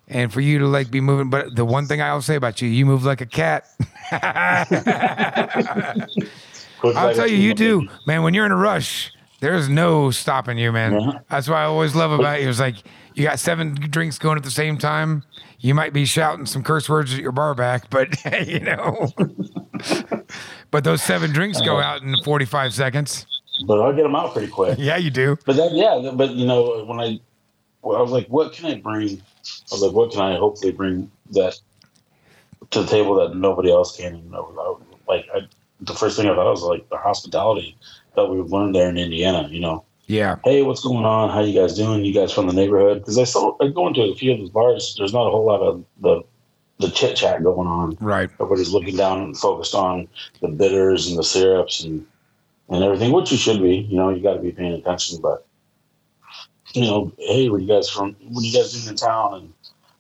And for you to like be moving, but the one thing I'll say about you, you move like a cat. (laughs) I'll
like
tell you, you do, man. When you're in a rush, There's no stopping you, man.
Yeah.
That's what I always love about you. It's like you got seven drinks going at the same time. You might be shouting some curse words at your bar back, but (laughs) you know. (laughs) but those seven drinks go uh-huh. out in 45 seconds.
But I'll get them out pretty quick.
Yeah, you do.
But then, yeah, but you know, when I, well, I was like, what can I bring? I was like, what can I hopefully bring that to the table that nobody else can? You know, like I, the first thing I thought was like the hospitality that we've learned there in Indiana. You know,
Yeah.
hey, what's going on? How you guys doing? You guys from the neighborhood? Because I saw I go into a few of these bars. There's not a whole lot of the the chit chat going on.
Right.
Everybody's looking down and focused on the bitters and the syrups and and everything, which you should be. You know, you got to be paying attention. But you know, hey, where you guys from? What are you guys doing in town? And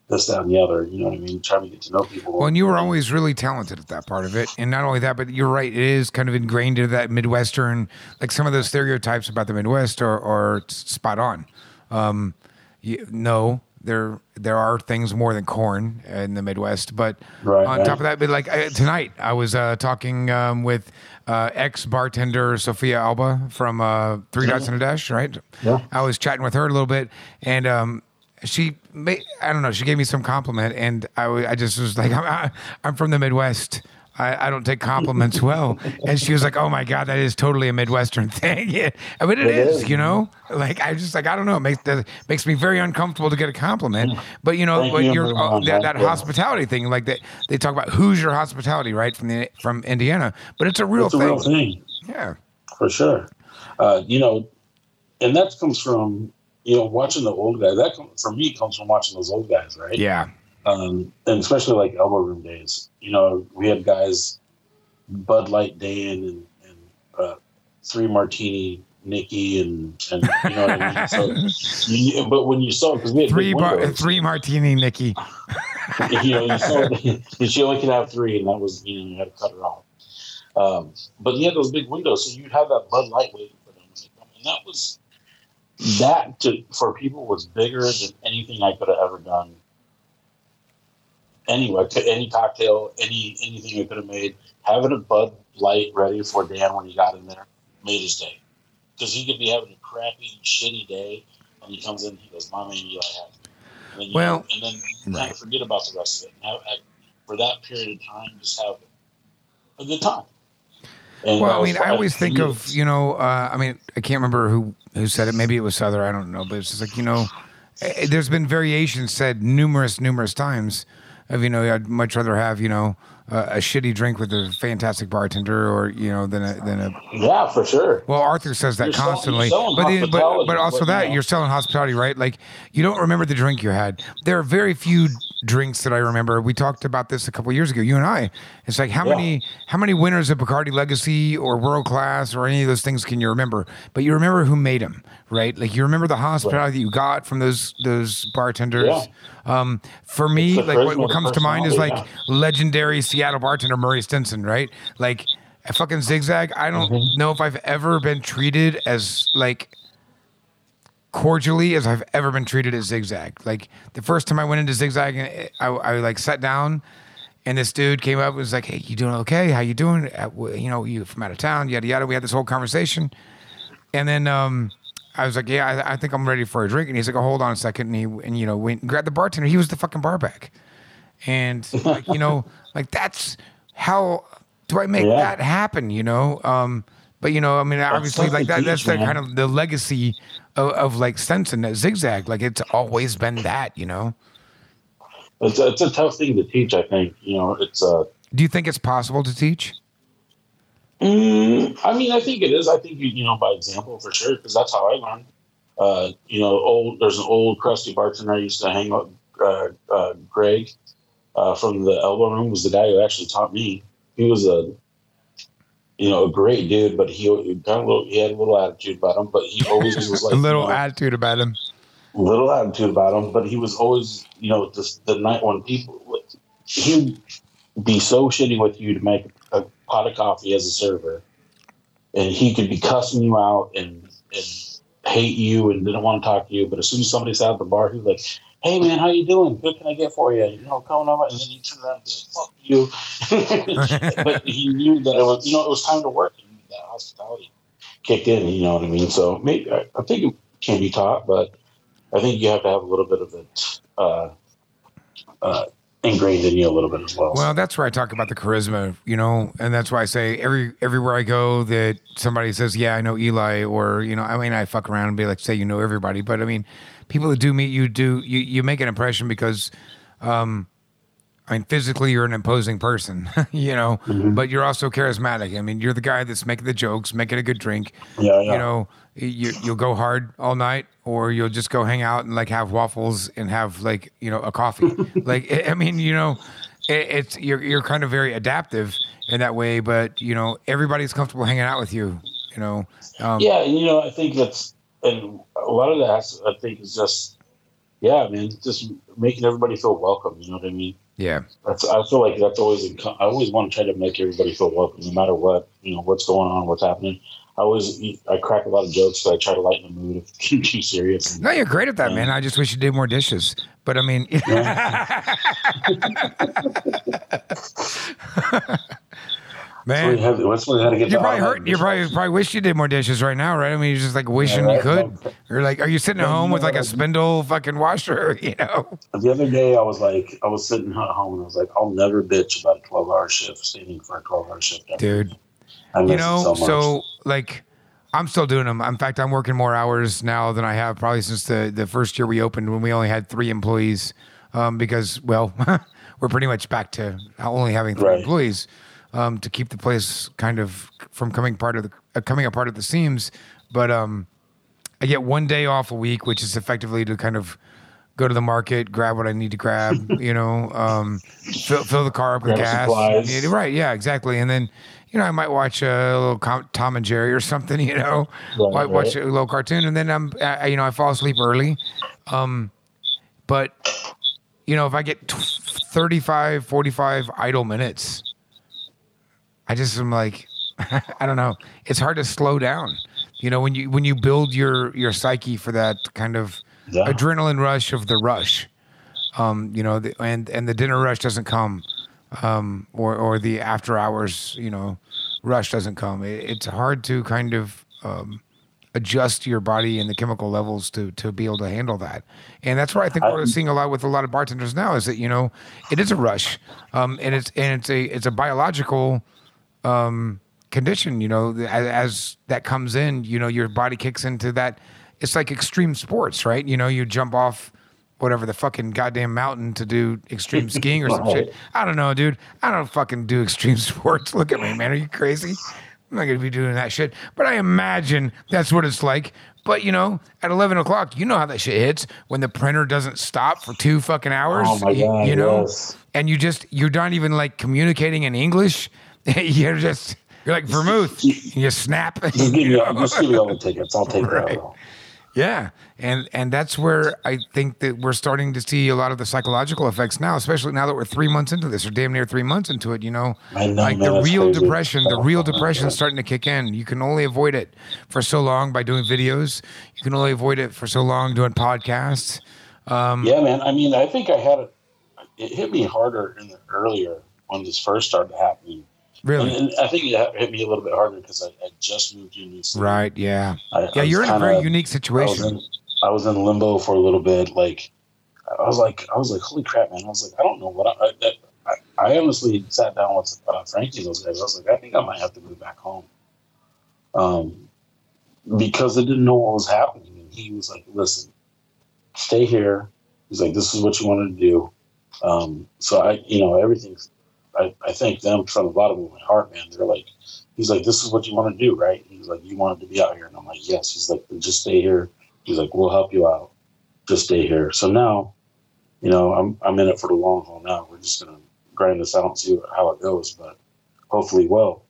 this, that, and the other. You know what I mean? Trying to get to know people.
Well, and you were always really talented at that part of it. And not only that, but you're right, it is kind of ingrained into that Midwestern, like some of those stereotypes about the Midwest are, are spot on. Um, you, no, there there are things more than corn in the Midwest, but
Right,
on
right.
top of that, but like uh, tonight, I was uh, talking um, with uh, ex bartender Sophia Alba from uh, Three Dots and a Dash, right?
Yeah.
I was chatting with her a little bit, and um, she, ma- I don't know, she gave me some compliment, and I, I just was like, (laughs) I'm, I'm from the Midwest. I, I don't take compliments well. And she was like, "Oh my god, that is totally a Midwestern (laughs) thing." Yeah, I mean, it
It
is,
is.
you know. Like I just like I don't know. It makes that makes me very uncomfortable to get a compliment. But you know,
Thank
but
you,
you're, uh, that, that
Yeah.
hospitality thing, like that they talk about Hoosier hospitality, right from the from Indiana, but it's a real
it's a
thing.
real thing.
Yeah,
for sure. Uh, you know, and that comes from you know watching the old guys. That for me comes from watching those old guys, right?
yeah,
Um, and especially like elbow room days. You know, we had guys, Bud Light Dan and, and uh, Three Martini Nikki and and you know what I mean. So, (laughs) you, but when you saw because we had
three bar, three martini, Nikki. (laughs)
you know, you saw she only could have three, and that was you know you had to cut her off. Um, but you had those big windows, so you'd have that Bud Light waiting for them. And that was that to, for people was bigger than anything I could have ever done. Anyway, to any cocktail, any anything I could have made, having a Bud Light ready for Dan when he got in there made his day. Because he could be having a crappy, shitty day, and he comes in, he goes, "My man, you gotta have." And then you,
Well,
and then you kind
right.
of forget about the rest of it. And have- for that period of time, just have a good time. And
Well, I mean, I always think of you know, uh, I mean, I can't remember who who said it. Maybe it was Souther. I don't know, but it's just like you know, eh, there's been variations said numerous, numerous times of you know, I'd much rather have you know uh, a shitty drink with a fantastic bartender, or you know, than a than a.
Yeah, for sure.
Well, Arthur says that
You're selling-
constantly,
you're selling
but, but but also
but,
that
know.
you're selling hospitality, right? Like you don't remember the drink you had. There are very few drinks that I remember. We talked about this a couple years ago, you and I. It's like how
Yeah.
many how many winners of Bacardi Legacy or World Class or any of those things can you remember? But you remember who made them, right? Like you remember the hospitality that you got from those those bartenders.
Yeah.
Um, for me, like what, what comes to mind is like
personality,
legendary Seattle bartender Murray Stenson, right? Like a fucking zigzag. I don't
Mm-hmm.
know if I've ever been treated as like cordially as I've ever been treated at Zigzag. Like the first time I went into Zigzag, and I, I like sat down, and this dude came up and was like, "Hey, you doing okay? How you doing? You know, you from out of town? Yada yada." We had this whole conversation, and then um, I was like, "Yeah, I, I think I'm ready for a drink." And he's like, "Oh, hold on a second. And he and you know went and grabbed the bartender. He was the fucking barback, and (laughs) like you know, like that's how do I make
Yeah.
that happen? You know. Um, but you know, I mean, obviously, like that.
teach,
That's the kind of the legacy of, of like Stenson, that zigzag. Like it's always been that, you know.
It's a, it's a tough thing to teach. I think you know it's uh,
Do you think it's possible to teach?
Mm, I mean, I think it is. I think you, you know by example for sure because that's how I learned. Uh, you know, old there's an old crusty bartender I used to hang out. Uh, uh, Greg uh, from the Elbow Room was the guy who actually taught me. He was a you know a great dude, but he kind of little, he had a little attitude about him. But he always was (laughs) like
a little
you know,
attitude about him.
little attitude about him, but he was always, you know, just the night when people he'd be so shitty with you to make a pot of coffee as a server, and he could be cussing you out and and hate you and didn't want to talk to you. But as soon as somebody sat at the bar, he was like, "Hey man, how you doing? What can I get for you? You know, coming over." And then he turned around and said, "Fuck you," (laughs) but he knew that it was, you know, it was time to work. Knew that hospitality. kicked in. You know what I mean? So maybe I, I think it can be taught, but I think you have to have a little bit of it uh, uh, ingrained in you a little bit as well.
Well, that's where I talk about the charisma, you know, and that's why I say every everywhere I go that somebody says, "Yeah, I know Eli," or you know, I mean, I fuck around and be like, say you know everybody, but I mean, people that do meet you do you you make an impression because. um I mean, physically, you're an imposing person, (laughs) you know,
Mm-hmm.
but you're also charismatic. I mean, you're the guy that's making the jokes, making a good drink.
Yeah, yeah.
You know, you, you'll go hard all night, or you'll just go hang out and like have waffles and have like you know a coffee. (laughs) like, I I mean, you know, it, it's you're you're kind of very adaptive in that way, but you know, everybody's comfortable hanging out with you. You know, um,
yeah, you know, I think that's and a lot of that I think is just yeah, man, just making everybody feel welcome. You know what I mean?
Yeah,
That's I feel like that's always I always want to try to make everybody feel welcome, no matter what you know what's going on, what's happening. I always I crack a lot of jokes, so I try to lighten the mood if it's (laughs) too serious.
No, you're great at that, man. I just wish you did more dishes. But I mean, (laughs)
when (laughs)
man,
that's you had to get
you probably hurt. You probably probably wish you did more dishes right now, right? I mean, you're just like wishing
Yeah,
you could. You're like, are you sitting at home with like a spindle fucking washer? (laughs) You know,
The other day, I was like, I was sitting at home and I was like, I'll never bitch about a twelve hour shift, standing for a twelve hour shift.
dude. You know,
so
so like, I'm still doing them. In fact, I'm working more hours now than I have probably since the the first year we opened when we only had three employees. Um, because well, (laughs) we're pretty much back to only having three
Right.
employees. Um, to keep the place kind of from coming part of the uh, coming apart at the seams, but um, I get one day off a week, which is effectively to kind of go to the market, grab what I need to grab, (laughs) you know, um, fill, fill the car up with
Grab
gas. Yeah, right. Yeah, exactly. And then, you know, I might watch a little Com- Tom and Jerry or something, (laughs) you know,
Right,
Wa- watch a little cartoon. And then I'm, I, you know, I fall asleep early. Um, but, you know, if I get t- 35, 45 idle minutes, I just am like, (laughs) I don't know. It's hard to slow down. You know, when you when you build your your psyche for that kind of
Yeah.
adrenaline rush of the rush, um, you know, the, and and the dinner rush doesn't come, um, or or the after hours, you know, rush doesn't come. It, it's hard to kind of um, adjust your body and the chemical levels to to be able to handle that. And that's where I think
I-
we're seeing a lot with a lot of bartenders now is that you know it is a rush, um, and it's and it's a it's a biological um, condition. You know, as, as that comes in, you know, your body kicks into that. It's like extreme sports, right? You know, you jump off whatever the fucking goddamn mountain to do extreme (laughs) skiing or some shit. I don't know, dude. I don't fucking do extreme (laughs) sports. Look at me, man. Are you crazy? I'm not gonna be doing that shit. But I imagine that's what it's like. But you know, at eleven o'clock, you know how that shit hits when the printer doesn't stop for two fucking hours.
Oh my
you,
God,
you know,
yes.
and you just you're not even like communicating in English. (laughs) you're just you're like vermouth. You (laughs) snap. (laughs)
just give
you
me, just give me all the tickets. I'll take
Right.
that.
Yeah, and and that's where I think that we're starting to see a lot of the psychological effects now, especially now that we're three months into this, or damn near three months into it. You know,
know,
like
man,
the real
crazy.
depression, the real
Oh,
depression is starting to kick in. You can only avoid it for so long by doing videos. You can only avoid it for so long doing podcasts. Um,
Yeah, man. I mean, I think I had it. It hit me harder in the earlier when this first started happening.
Really,
And, and I think it hit me a little bit harder because I, I just moved to a new city.
right? Yeah,
I,
yeah.
I
You're in a very unique
I was,
situation.
in, I was in limbo for a little bit. Like, I was like, I was like, holy crap, man! I was like, I don't know what I. I, that, I, I honestly sat down with uh, Frankie and those guys. I was like, I think I might have to move back home, um, because I didn't know what was happening. And he was like, listen, stay here. He's like, this is what you wanted to do. Um, so I, you know, everything. I, I thank them from the bottom of my heart, man. They're like, he's like, this is what you want to do, right? He's like, you wanted to be out here, and I'm like, yes. He's like, just stay here. He's like, we'll help you out. Just stay here. So now, you know, I'm I'm in it for the long haul. Now we're just gonna grind this out and see how it goes, but hopefully well.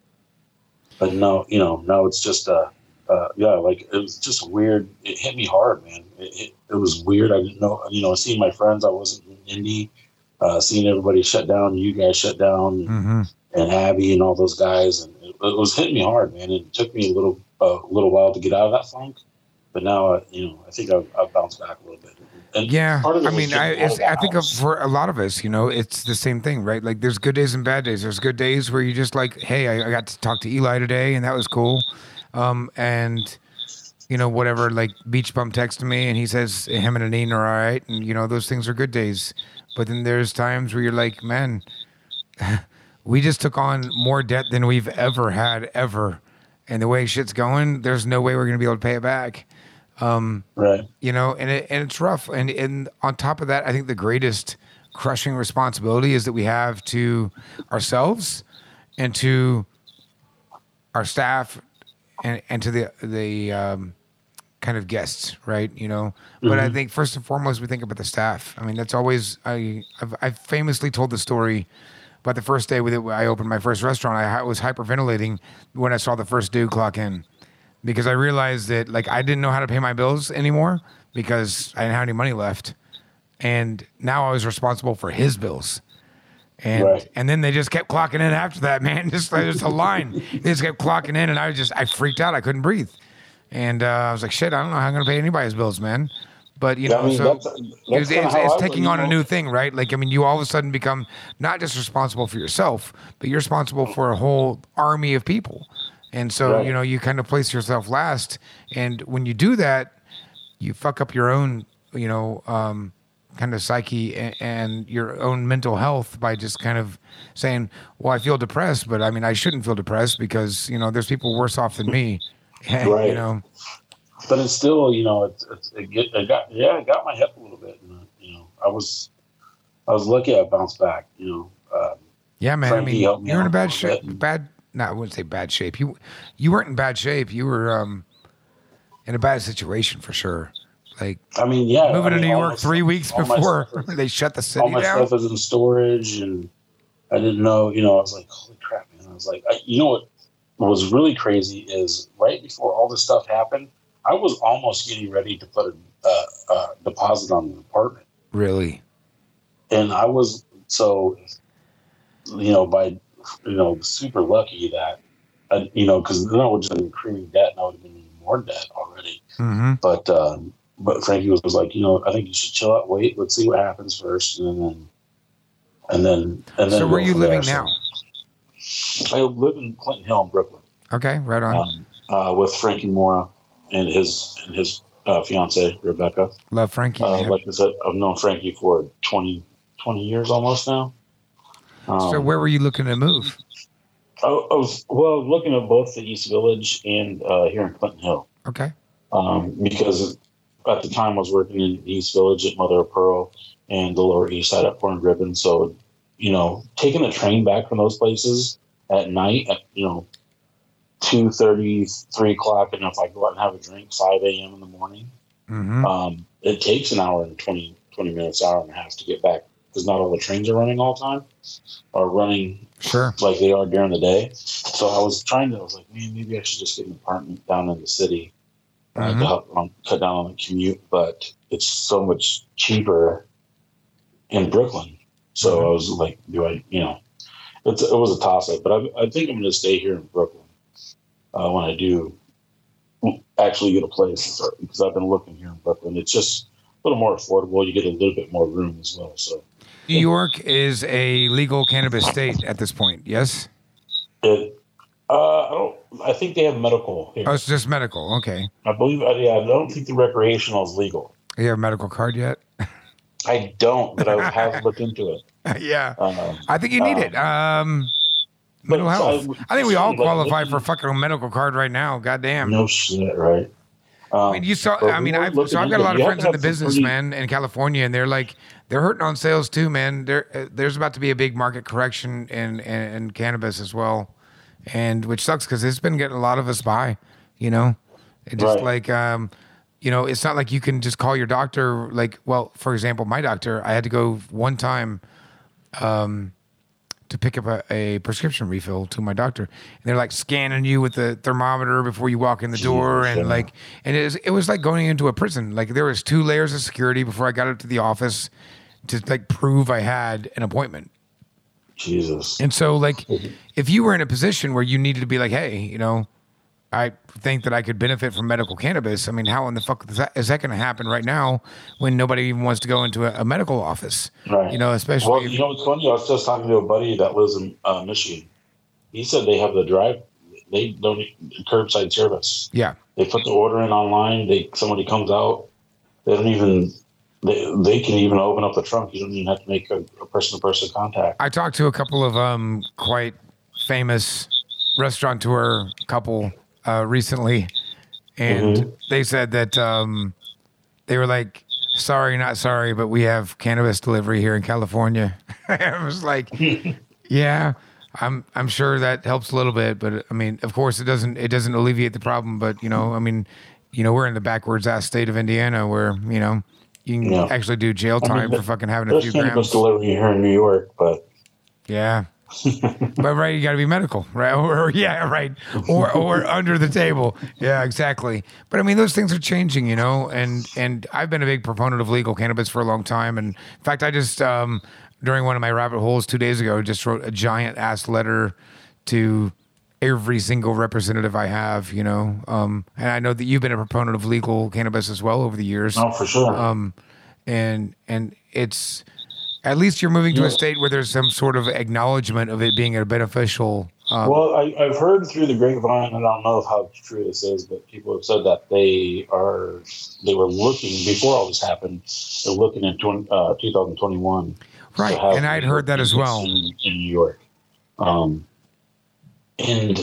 But no, you know, now it's just uh, uh yeah, like it was just weird. It hit me hard, man. It, it, it was weird. I didn't know, you know, seeing my friends. I wasn't in Indy. Uh, seeing everybody shut down, you guys shut down,
hmm
and Abby and all those guys, and it, it was hitting me hard, man. It took me a little a little while to get out of that funk, but now, uh, you know, I think I've, I've bounced back a little bit. And
Yeah,
part of it
I mean, I, it's, I think of for a lot of us, you know, it's the same thing, right? Like, there's good days and bad days. There's good days where you just like, hey, I, I got to talk to Eli today, and that was cool. Um, and you know, whatever, like Beachbum texted me, and he says him and Annene are all right, and you know, those things are good days. But then there's times where you're like, man, (laughs) we just took on more debt than we've ever had ever, and the way shit's going, there's no way we're gonna be able to pay it back
right.
you know, and it, and it's rough. And and on top of that, I think the greatest crushing responsibility is that we have to ourselves and to our staff and and to the the um, kind of guests, right? You know, but I mm-hmm. think first and foremost we think about the staff. I mean, that's always I I've, I've famously told the story. about the first day with it, I opened my first restaurant. I was hyperventilating when I saw the first dude clock in because I realized that like I didn't know how to pay my bills anymore because I didn't have any money left, and now I was responsible for his bills. And
Right.
and then they just kept clocking in after that, man. (laughs) Just like, just a line. They just kept clocking in, and I was just I freaked out. I couldn't breathe, and uh, I was like, shit, I don't know how I'm gonna pay anybody's bills, man. But you know,
I mean,
so
that's- that's kinda
it's, it's taking on a new thing, right? Like I mean, you all of a sudden become not just responsible for yourself, but you're responsible for a whole army of people. And so,
Right.
you know, you kind of place yourself last. And when you do that, you fuck up your own, you know, um, kind of psyche and, and your own mental health by just kind of saying, well, I feel depressed, but I mean, I shouldn't feel depressed because, you know, there's people worse off than me. You
Right.
know,
but it's still, you know, it's it, get, it got yeah, it got my hip a little bit. And, uh, you know, I was I was lucky I bounced back. You know, um,
yeah, man.
Frankie
I mean,
me
you're in a bad shape, bad, no, I wouldn't say bad shape. You, you weren't in bad shape. You were, um, in a bad situation for sure. Like
I mean, yeah,
moving
I
to New York three
stuff-
weeks before
stuff- (laughs)
they shut the
all
city
my
down.
stuff was in storage, and I didn't know. You know, I was like, holy crap, man! I was like, I, you know what? What was really crazy is right before all this stuff happened, I was almost getting ready to put a, deposit on the apartment.
Really?
and I was so, you know, by you know, super lucky that, I, you know, because then I would just been creaming debt, and I would have been in more debt already.
Mm-hmm.
But um, but Frankie was, was like, you know, I think you should chill out, wait, let's see what happens first, and then and then and then.
So where are you living
there.
now?
So I live in Clinton Hill, in Brooklyn,
Okay, right on.
um, uh, with Frankie Mora and his and his uh, fiance Rebecca.
Love Frankie.
Uh, like I said, I've known Frankie for 20, 20 years almost now. Um,
so where were you looking to move?
I, I was well looking at both the East Village and uh, here in Clinton Hill
Okay.
um, because at the time I was working in East Village at Mother of Pearl and the Lower East Side at Pouring Ribbon. So you know, taking the train back from those places at night at you know two thirty, three o'clock, and if I go out and have a drink, five a.m. in the morning,
Mm-hmm.
um, it takes an hour and 20, 20 minutes, hour and a half to get back because not all the trains are running all the time or running
Sure.
like they are during the day. So I was trying to, I was like, man, maybe I should just get an apartment down in the city uh,
Mhm.
to help um, cut down on the commute. But it's so much cheaper in Brooklyn. So
Mhm.
I was like, do I, you know, it was a toss up, but I, I think I'm going to stay here in Brooklyn uh, when I do actually get a place because I've been looking here in Brooklyn. It's just a little more affordable. You get a little bit more room as well. So
New York is a legal cannabis state at this point. Yes.
it, uh, I don't. I think they have medical here.
Oh, it's just medical. Okay.
I believe. uh, Yeah, I don't think the recreational is legal.
You have a medical card yet?
I don't, but I (laughs) have looked into it.
yeah.
Um,
I think you need
Um,
it. Um, mental health.
I-
I think we all qualify for a fucking medical card right now. Goddamn.
no shit, right? Um,
I mean, you saw. I mean, I've, so I've got a lot of friends in the business,
pretty-
man, in California, and they're like, they're hurting on sales too, man. There, uh, there's about to be a big market correction in in, in cannabis as well, and which sucks because it's been getting a lot of us by, you know, it just
Right.
like, um, you know, it's not like you can just call your doctor. Like, well, for example, my doctor, I had to go one time. Um, to pick up a, a prescription refill to my doctor. And they're like scanning you with the thermometer before you walk in the door, and like, and it was it was like going into a prison. Like there was two layers of security before I got up to the office to like prove I had an appointment.
Jesus.
And so, like, (laughs) if you were in a position where you needed to be like, hey, you know, I think that I could benefit from medical cannabis. I mean, how in the fuck is that, is that going to happen right now when nobody even wants to go into a, a medical office?
Right.
You know, especially.
Well, you know what's funny? I was just talking to a buddy that lives in uh, Michigan. He said they have the drive. They don't curbside service.
yeah.
They put the order in online. They somebody comes out. They don't even. They, they can even open up the trunk. You don't even have to make a person to person contact.
I talked to a couple of um, quite famous restaurateur couple uh, recently, and
Mhm.
they said that um, they were like, "Sorry, not sorry, but we have cannabis delivery here in California." (laughs) I was like, (laughs) "Yeah." I'm I'm sure that helps a little bit, but I mean, of course, it doesn't it doesn't alleviate the problem. But you know, I mean, you know, we're in the backwards ass state of Indiana where you know you can
Yeah.
actually do jail
I mean,
time for fucking having a
There's
few
cannabis
grams.
delivery here in New York, but
Yeah. (laughs) but right, you got to be medical, right? (laughs) Or, or- yeah, right. Or or (laughs) under the table. Yeah, exactly. But I mean, those things are changing, you know. And and I've been a big proponent of legal cannabis for a long time. And in fact, I just um, during one of my rabbit holes two days ago, just wrote a giant ass letter to every single representative I have, you know. Um, and I know that you've been a proponent of legal cannabis as well over the years
no, for sure.
um, and and it's at least you're moving to a state where there's some sort of acknowledgement of it being a beneficial. Um,
well, I, I've heard through the grapevine, and I don't know how true this is, but people have said that they are they were looking before all this happened. They're looking at 20, uh, 2021.
right, and I'd heard that as well.
in, in New York. Um, and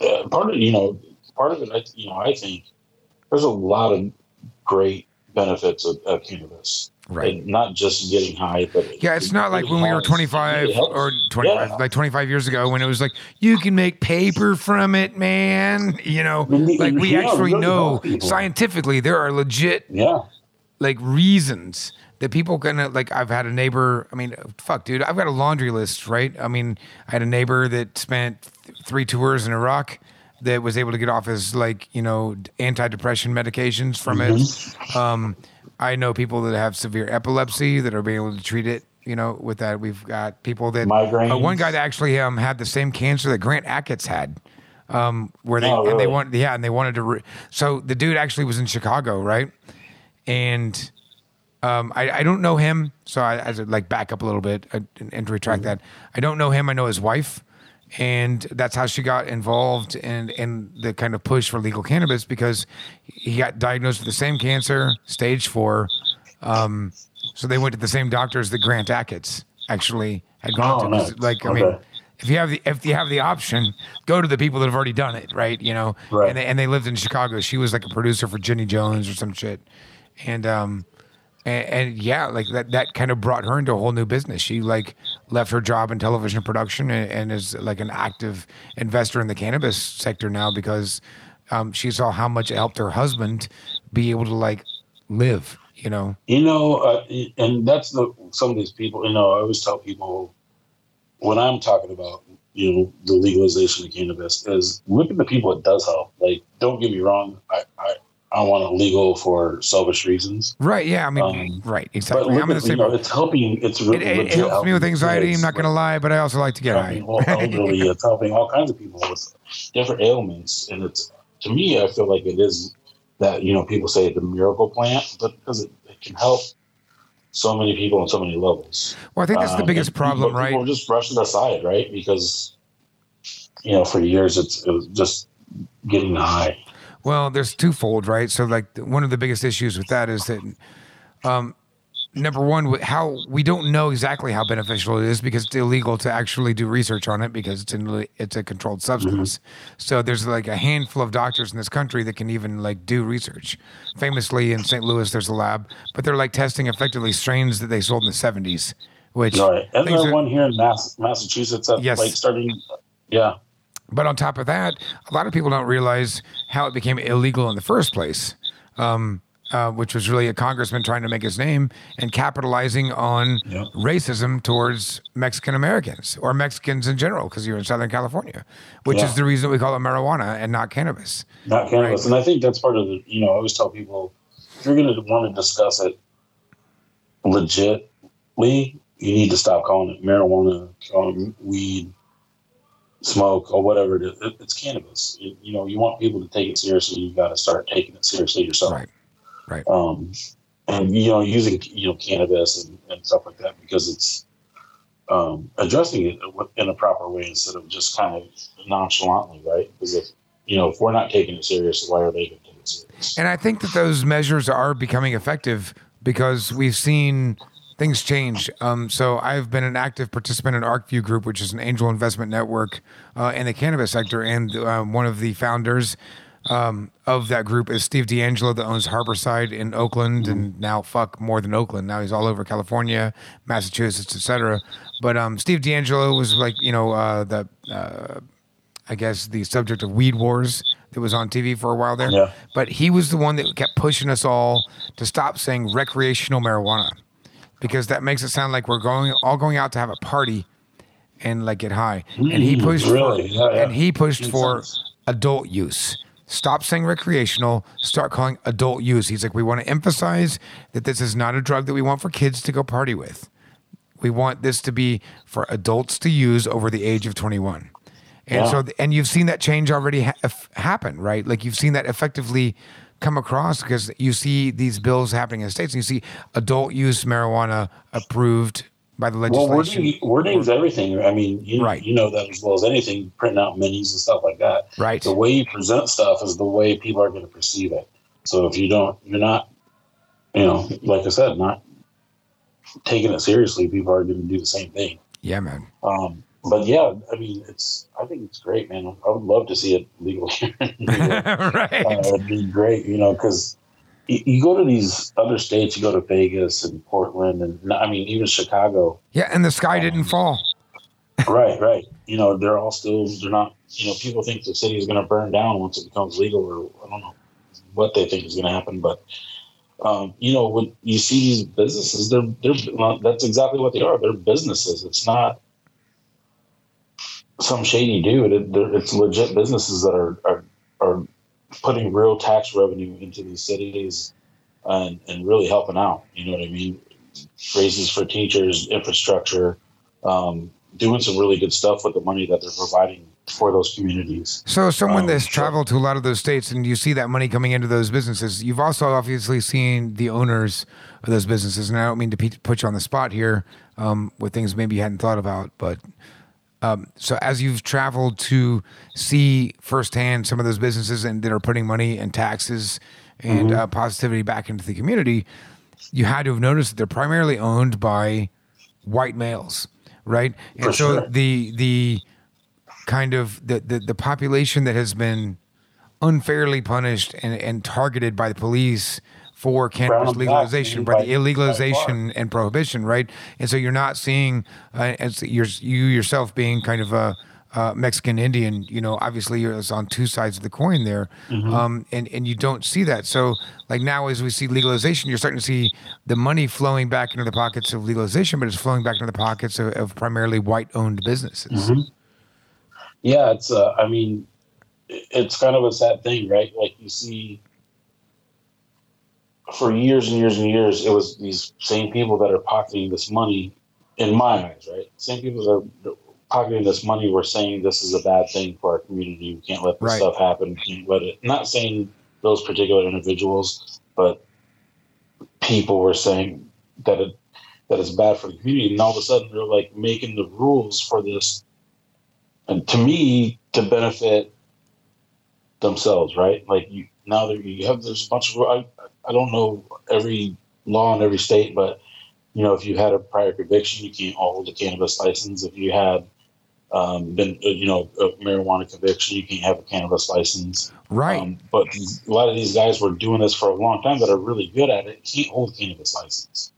uh, part of you know part of it, I, you know, I think there's a lot of great benefits of, of cannabis.
Right.
Not just getting high, but
Yeah, it's not like when we were 25
It
or 25,
Yeah.
like 25 years ago when it was like, you can make paper from it, man. (laughs) You know, like we
Yeah,
actually
really
know scientifically there are legit
yeah,
like reasons that people gonna like I've had a neighbor I mean fuck dude I've got a laundry list right I mean I had a neighbor that spent th- three tours in Iraq that was able to get off his like you know antidepressant medications from it um I know people that have severe epilepsy that are being able to treat it you know with that we've got people that
Migraines.
uh, one guy that actually um had the same cancer that Grant Achatz had um where they
Oh,
and they
really?
wanted yeah and they wanted to re- so the dude actually was in Chicago right and um, I, I don't know him, so I, I like back up a little bit uh, and, and retract that. I don't know him. I know his wife, and that's how she got involved in in the kind of push for legal cannabis because he got diagnosed with the same cancer, stage four. Um, so they went to the same doctors that Grant Achatz actually had gone
Oh,
to.
nice.
Like I mean. If you have the if you have the option, go to the people that have already done it, right? You know,
Right.
and they, and they lived in Chicago. She was like a producer for Jenny Jones or some shit, and um, and, and yeah, like that that kind of brought her into a whole new business. She like left her job in television production and, and is like an active investor in the cannabis sector now because um, she saw how much it helped her husband be able to like live. You know,
You know, uh, and that's the some of these people. You know, I always tell people when I'm talking about you know the legalization of cannabis is look at the people it does help. Like, don't get me wrong, I I, I want it legal for selfish reasons,
right? Yeah, I mean,
Um,
right, exactly. I'm the
at, you know, it's helping. It's
It,
really
it, it
legit
helps me with anxiety. I'm not gonna lie, but I also like to get high.
all elderly. it's helping all kinds of people with different ailments, and it's to me, I feel like it is that you know people say the miracle plant, but because it, it can help so many people on so many levels.
Well, I think that's the
Um,
biggest problem,
people,
right?
People just brush it aside, right? Because you know, for years it's it was just getting high.
Well, there's twofold, right? So, like, one of the biggest issues with that is that, um, number one, how we don't know exactly how beneficial it is because it's illegal to actually do research on it because it's in, it's a controlled substance. So there's like a handful of doctors in this country that can even like do research. Famously in St. Louis, there's a lab, but they're like testing effectively strains that they sold in the 70s, which
Right. And
things
there
are-
one here in Mass, Massachusetts that
Yes.
like starting yeah.
But on top of that, a lot of people don't realize how it became illegal in the first place, um, uh, which was really a congressman trying to make his name and capitalizing on
Yep.
racism towards Mexican Americans or Mexicans in general, because you're in Southern California, which
Yeah.
is the reason we call it marijuana and not cannabis.
not cannabis. And I think that's part of the, you know, I always tell people if you're going to want to discuss it legitly, you need to stop calling it marijuana, calling it weed, smoke or whatever it is. It, it's cannabis. You, you know, you want people to take it seriously. You got to start taking it seriously yourself.
Right. Right.
Um, and you know, using you know cannabis and, and stuff like that because it's um, addressing it in a proper way instead of just kind of nonchalantly, right? Because if you know, if we're not taking it serious, why are they going to take it serious?
And I think that those measures are becoming effective because we've seen things change. Um, so I've been an active participant in ArcView Group, which is an angel investment network uh, in the cannabis sector, and um, one of the founders um, of that group is Steve DeAngelo that owns Harborside in Oakland, and now fuck more than Oakland. Now he's all over California, Massachusetts, etc. But um, Steve DeAngelo was like you know uh, the uh, I guess the subject of weed wars that was on TV for a while there.
Yeah.
But he was the one that kept pushing us all to stop saying recreational marijuana because that makes it sound like we're going all going out to have a party and like get high. and he
Mm,
pushed
really?
for
Yeah, yeah.
and he pushed
Makes
for
sense.
adult use. Stop saying recreational, start calling adult use. He's like, we want to emphasize that this is not a drug that we want for kids to go party with. We want this to be for adults to use over the age of 21. And
Yeah.
so, and you've seen that change already ha- happen, right? Like you've seen that effectively come across because you see these bills happening in the states and you see adult use marijuana approved by the
Well,
legislation.
wording, wording's everything. I mean, you,
Right.
you know that as well as anything, printing out minis and stuff like that.
Right.
The way you present stuff is the way people are going to perceive it. So if you don't, you're not, you know, like I said, not taking it seriously, people are going to do the same thing.
yeah, man.
Um, but yeah, I mean, it's, I think it's great, man. I would love to see it legal here. in New York. (laughs)
right.
uh, it'd be great, you know, because you, you go to these other states, you go to Vegas and Portland, and I mean, even Chicago.
yeah, and the sky didn't fall.
right, right. You know, they're all still, they're not, you know, people think the city is going to burn down once it becomes legal, or I don't know what they think is going to happen. But, um, you know, when you see these businesses, they're, they're, well, that's exactly what they are. They're businesses. It's not some shady dude. It, it's legit businesses that are, are, are putting real tax revenue into these cities and, and really helping out. You know what I mean? Raises for teachers, infrastructure, um, doing some really good stuff with the money that they're providing for those communities.
So, someone
Um,
that's
sure.
traveled to a lot of those states and you see that money coming into those businesses, you've also obviously seen the owners of those businesses. And I don't mean to put you on the spot here um, with things maybe you hadn't thought about, but um, so as you've traveled to see firsthand some of those businesses and that are putting money and taxes and
Mm-hmm.
uh, positivity back into the community, you had to have noticed that they're primarily owned by white males, right? And
For
so
sure.
the the kind of the, the the population that has been unfairly punished and, and targeted by the police for cannabis
Brown
legalization, by the illegalization and prohibition, right? And so you're not seeing uh, as you're, you yourself being kind of a uh, Mexican Indian, you know, obviously you're it's on two sides of the coin there, um, and and you don't see that. So like now, as we see legalization, you're starting to see the money flowing back into the pockets of legalization, but it's flowing back into the pockets of, of primarily white-owned businesses.
Yeah, it's. Uh, I mean, it's kind of a sad thing, right? Like you see, for years and years and years, it was these same people that are pocketing this money. In my eyes, right? Same people that are pocketing this money were saying this is a bad thing for our community. We can't let this
Right.
stuff happen. We can't let it. Not saying those particular individuals, but people were saying that it that it's bad for the community. And all of a sudden, they're like making the rules for this and to me to benefit themselves right like you now that you have there's a bunch of I, I don't know every law in every state but you know if you had a prior conviction you can't hold a cannabis license if you had um, been uh, you know a marijuana conviction you can't have a cannabis license
Right.
um, but a lot of these guys were doing this for a long time that are really good at it can't hold a cannabis license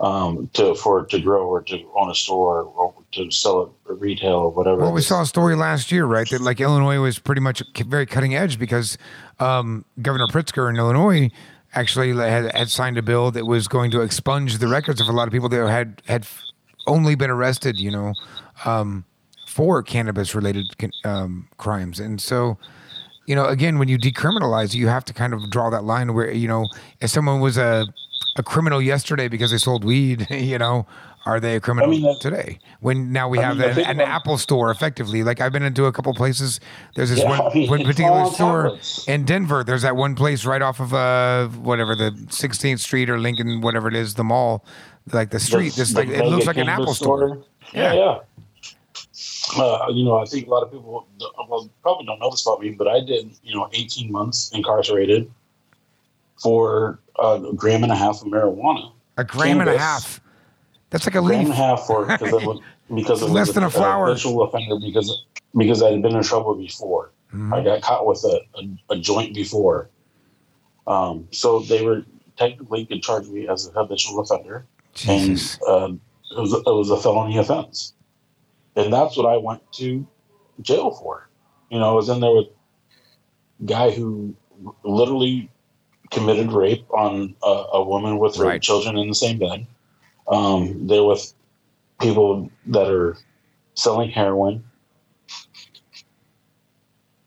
um, to for to grow or to own a store or to sell it at retail or whatever.
Well, we saw a story last year, right? That like Illinois was pretty much very cutting edge because um, Governor Pritzker in Illinois actually had, had signed a bill that was going to expunge the records of a lot of people that had had only been arrested, you know, um, for cannabis related um, crimes. And so, you know, again, when you decriminalize, you have to kind of draw that line where, you know, if someone was a, a criminal yesterday because they sold weed, (laughs) you know, are they a criminal
I mean,
today? When now we
I
have
mean,
an, an Apple store effectively. Like I've been into a couple places. There's this
Yeah,
one, (laughs)
I mean,
one particular store
tablets.
in Denver. There's that one place right off of uh whatever the 16th Street or Lincoln, whatever it is, the mall. Like the street, this like it looks like an Apple store.
Yeah, yeah. Uh, you know, I think a lot of people well, probably don't know this about me, but I did, you know, 18 months incarcerated for a gram and a half of marijuana.
A gram and a half. That's like a leaf.
a half for (laughs) because it was because it was
Less than a flower.
habitual offender because because I had been in trouble before.
Mhm.
I got caught with a, a, a joint before. Um, so they were technically could charge me as a habitual offender,
Jesus.
and um, it was it was a felony offense, and that's what I went to jail for. You know, I was in there with a guy who literally committed rape on a, a woman with her
Right.
children in the same bed. Um, they're with people that are selling heroin.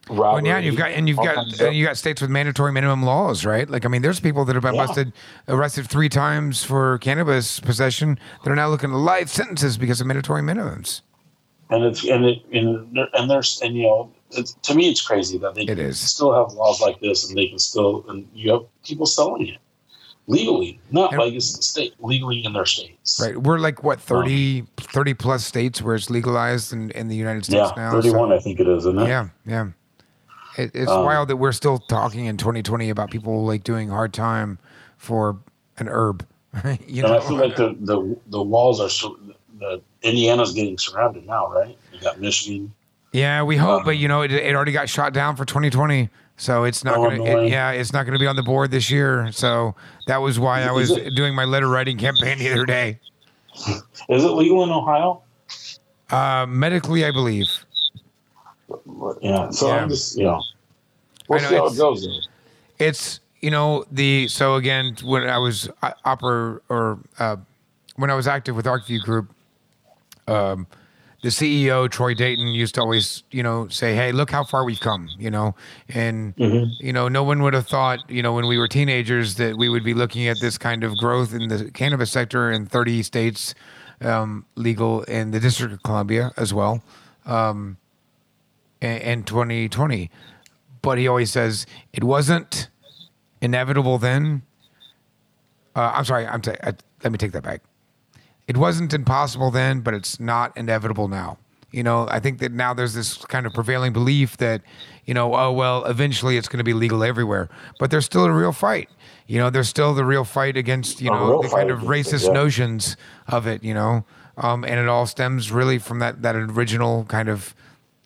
Well, yeah,
robbery,
you've got and you've got and you got states with mandatory minimum laws, right? Like, I mean, there's people that have been
Yeah.
busted, arrested three times for cannabis possession that are now looking at life sentences because of mandatory minimums.
and it's and it and, and there's and you know it's, to me it's crazy that they
It is.
still have laws like this and they can still and you have people selling it legally not
And-
like it's the state legally in their states
Right. We're like what 30, 30 plus states where it's legalized in, in the United States
yeah
now.
31
so-
i think it is isn't it
yeah, yeah. It, it's
Um,
wild that we're still talking in 2020 about people like doing hard time for an herb. (laughs) you know,
i feel like the the, the walls are sur- the indiana's getting surrounded now right you got michigan
yeah, we hope,
Um,
but you know, it, it already got shot down for 2020. So it's not gonna, it, yeah, it's not gonna be on the board this year. So that was why I was
it-
doing my letter writing campaign the other day. (laughs)
is it legal in ohio
Uh, medically, I believe.
yeah so
Yeah.
i'm just you know we'll
know,
see how it goes
it's you know the so again when I was uh, opera or uh, when I was active with ArcView Group, um, the CEO Troy Dayton used to always you know say, "Hey, look how far we've come," you know, and
Mhm.
you know no one would have thought you know when we were teenagers that we would be looking at this kind of growth in the cannabis sector in 30 states um, legal in the District of Columbia as well. Um, in, in 2020 but he always says it wasn't inevitable then. Uh, I'm sorry. I'm ta- I, let me take that back. It wasn't impossible then, but it's not inevitable now. You know, I think that now there's this kind of prevailing belief that, you know, oh well, eventually it's going to be legal everywhere. But there's still a real fight. You know, there's still the real fight against you know the kind of
it,
racist
yeah.
notions of it. You know, um, and it all stems really from that that original kind of,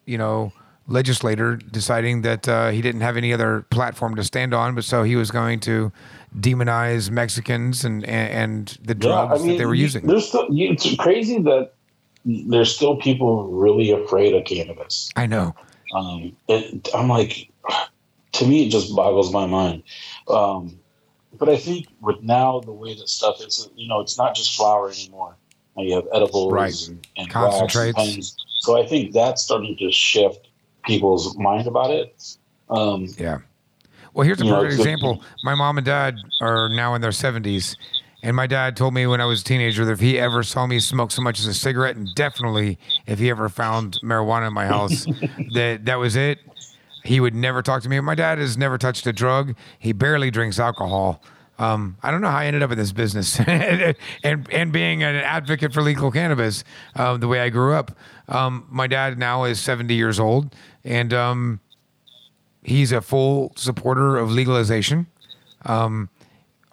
you know, legislator deciding that uh, he didn't have any other platform to stand on, but so he was going to demonize Mexicans and and, and the drugs that they were using.
There's still, it's crazy that there's still people really afraid of cannabis.
I know.
Um, it, I'm like, to me, it just boggles my mind. Um, but I think with now the way that stuff is, you know, it's not just flour anymore. Now you have edibles
Right.
and, and
Concentrates.
and. So I think that's starting to shift people's mind about it. Um,
Yeah. Well, here's a
know,
perfect
it's
example. My mom and dad are now in their 70s. And my dad told me when I was a teenager that if he ever saw me smoke so much as a cigarette, and definitely if he ever found marijuana in my house, (laughs) that that was it. He would never talk to me. My dad has never touched a drug. He barely drinks alcohol. Um, I don't know how I ended up in this business, (laughs) and and being an advocate for legal cannabis, um, the way I grew up. Um, my dad now is 70 years old, and um, he's a full supporter of legalization. Um,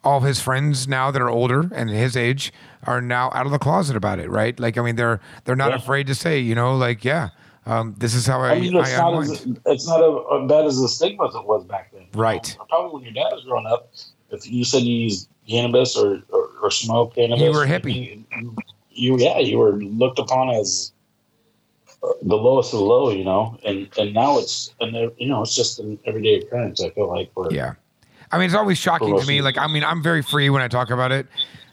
all of his friends now that are older and his age are now out of the closet about it, right? Like, I mean, they're they're not
Yeah.
afraid to say, you know, like, yeah, um, this is how I,
I mean, it's
I
not as it's not a, as bad as the stigma as it was back then.
Right.
know, probably when your dad was growing up, if you said you used cannabis or or, or smoked cannabis,
You were hippie.
You, you yeah, you were looked upon as the lowest of the low, you know. And and now it's and you know it's just an everyday occurrence. I feel like for
Yeah. I mean, it's always shocking to me. Like, I mean, I'm very free when I talk about it.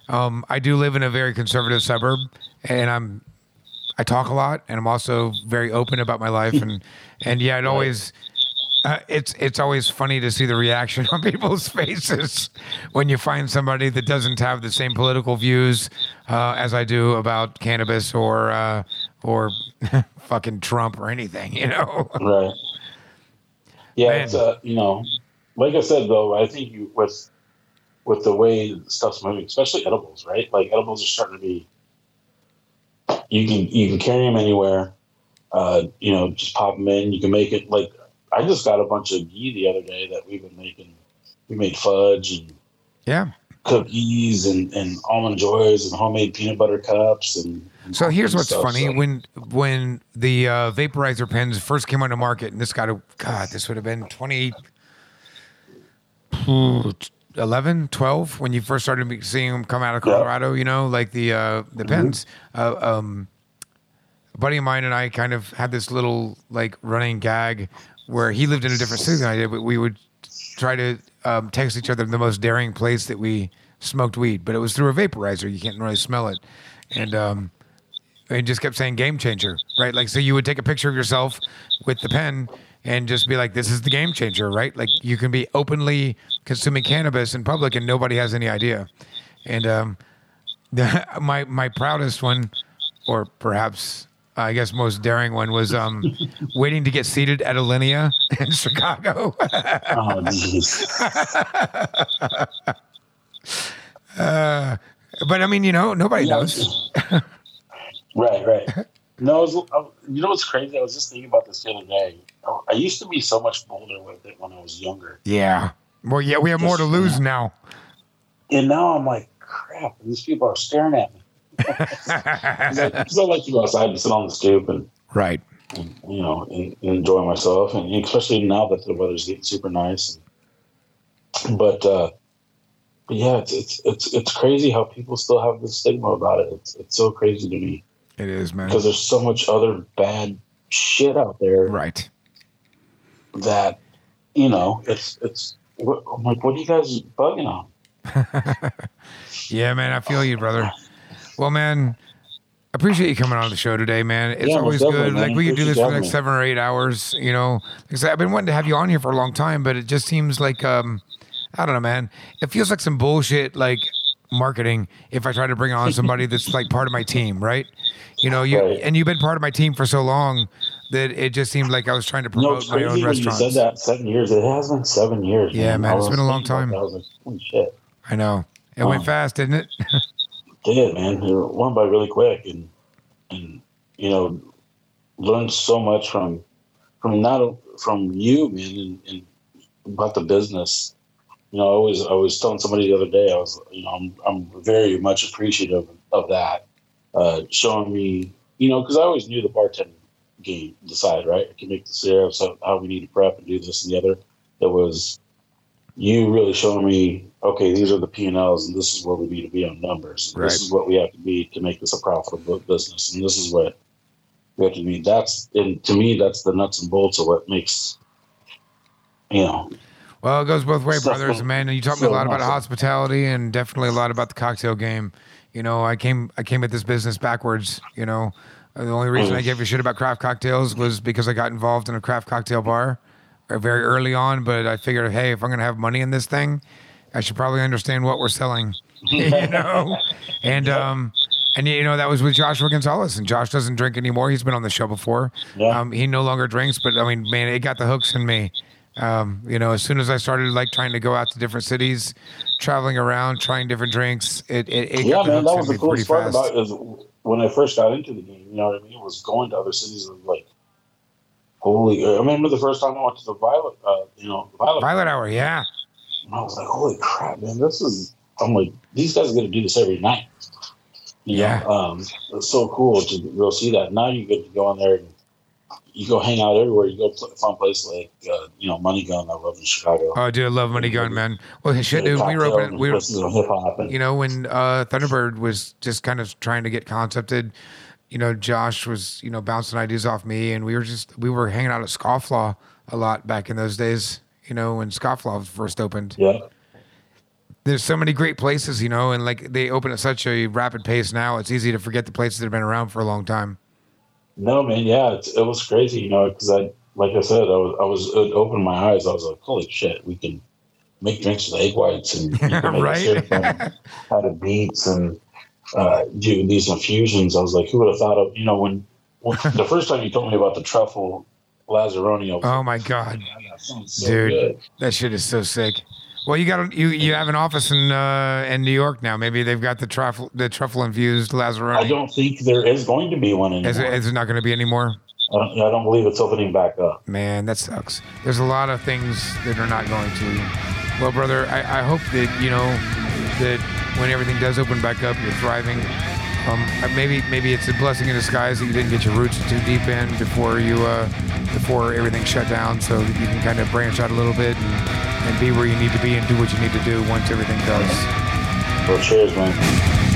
Um, I do live in a very conservative suburb, and I'm I talk a lot, and I'm also very open about my life. And (laughs) and yeah, it always Uh, it's it's always funny to see the reaction (laughs) on people's faces when you find somebody that doesn't have the same political views uh, as I do about cannabis or uh, or (laughs) fucking Trump or anything, (laughs) you know.
Right. Yeah,
Man.
it's uh, you know, like I said though, I think you with with the way stuff's moving, especially edibles, right? Like edibles are starting to be. You can you can carry them anywhere. Uh, you know, just pop them in. You can make it like I just got a bunch of ghee the other day that we've been making. We made fudge and
Yeah.
cookies and, and almond joys and homemade peanut butter cups and.
So here's what's
stuff.
funny
So-
when when the uh, vaporizer pens first came on the market, and this got to God, this would have been 2011, 12 when you first started seeing them come out of. Colorado. You know, like the uh, the pens. Uh, um, a buddy of mine and I kind of had this little like running gag where he lived in a different city than I did, but we would try to um, text each other in the most daring place that we smoked weed, but it was through a vaporizer. You can't really smell it, and um, and just kept saying game changer, right? Like, so you would take a picture of yourself with the pen and just be like, this is the game changer, right? Like, you can be openly consuming cannabis in public and nobody has any idea. And um, the, (laughs) my my proudest one, or perhaps I guess most daring one, was um, (laughs) waiting to get seated at Alinea in (laughs) Chicago.
Oh, jeez.
but I mean, you know, nobody
Yeah.
knows.
Right, right. No, was, I, you know what's crazy? I was just thinking about this the other day. I, I used to be so much bolder with it when I was younger,
Yeah. Well, yeah, we have more to lose now.
and now I'm like, crap. These people are staring at me. (laughs) Because I, 'cause I like to go outside and sit on the stoop and,
right.
and you know and, and enjoy myself, and especially now that the weather's getting super nice. But uh, but yeah, it's, it's it's it's crazy how people still have this stigma about it. It's it's so crazy to me
It is, man.
because there's so much other bad shit out there.
Right.
that you know it's it's what, I'm like what are you guys bugging on (laughs)
Yeah, man, I feel you, brother. Well, man, appreciate you coming on the show today, man. It's
Yeah,
always good.
man.
Like we could do this for the next seven or eight hours. You know, because I've been wanting to have you on here for a long time, but it just seems like um, I don't know, man. It feels like some bullshit, like marketing. If I try to bring on (laughs) somebody that's like part of my team, right? You know, you
Right.
and you've been part of my team for so long that it just seemed like I was trying to
you know
promote
it's
my own
crazy when you said that seven years it has been seven years
Yeah, man,
I
it's
was
been a long time.
I was like holy shit
I know it went
Oh.
fast, didn't it?
did man it went by really quick and and you know learned so much from from not from you man and, and about the business you know I was I was telling somebody the other day I was you know I'm I'm very much appreciative of that uh, showing me you know because I always knew the bartending game the side right? I can make the syrup so how we need to prep and do this and the other. It was you really showing me okay these are the P&Ls and this is where we need to be on numbers.
Right.
this is what we have to be to make this a profitable business. And this is what we have to be. That's and to me that's the nuts and bolts of what makes you know
Well, it goes both ways,
Stuff
brothers, man. And you taught me a
so
lot about
awesome.
hospitality and definitely a lot about the cocktail game. You know, I came I came at this business backwards. You know, Uh, the only reason I gave a shit about craft cocktails was because I got involved in a craft cocktail bar uh, very early on. But I figured, hey, if I'm gonna have money in this thing, I should probably understand what we're selling. (laughs) you know, and um. And you know that was with Joshua Gonzalez, and Josh doesn't drink anymore. He's been on the show before.
Yeah.
Um, he no longer drinks, but I mean, man, it got the hooks in me. Um, you know, as soon as I started like trying to go out to different cities, traveling around, trying different drinks, it it, it
yeah, man, that was the coolest part about it is when I first got into the game. You know what I mean? It was going to other cities and like, holy! I remember the first time I went to the Violet, uh, you know, Violet,
Violet Hour, yeah,
and I was like, holy crap, man! This is. I'm like, these guys are going to do this every night. You
Yeah.
know, um, it's so cool to go see that. Now you get to go in there and you go hang out everywhere. You go pl- find places like, uh, you know, Money Gun. I love in Chicago.
oh, dude, I love Money Gun, man. Well, shit, dude, we were opening, we were,
hip hop
you know, when uh, Thunderbird was just kind of trying to get concepted, you know, Josh was, you know, bouncing ideas off me, and we were just, we were hanging out at Scofflaw a lot back in those days, you know, when Scofflaw first opened.
yeah.
There's so many great places, you know, and like they open at such a rapid pace now, it's easy to forget the places that have been around for a long time.
No, man, yeah, it's, it was crazy, you know, because I like I said, I was I was it opened my eyes. I was like, holy shit, we can make drinks with egg whites and you can (laughs) make
Right.
out of beets and uh, do these infusions. I was like, who would have thought of you know when, when (laughs) the first time you told me about the truffle Lazzaroni,
Oh my god,
"Man, that so
Dude.
good.
that shit is so sick. Well, you got you you have an office in uh, in New York now. Maybe they've got the truffle the truffle infused
I don't think there is going to be one
Is
anymore.
it, is it not going to be anymore?
I, don't, I don't believe it's opening back up.
Man, that sucks. There's a lot of things that are not going to. Well, brother, I, I hope that you know that when everything does open back up, you're thriving. Um, uh, maybe maybe it's a blessing in disguise that you didn't get your roots too deep in before you uh, before everything shut down, so that you can kind of branch out a little bit and, and be where you need to be and do what you need to do once everything does.
Well, cheers, man.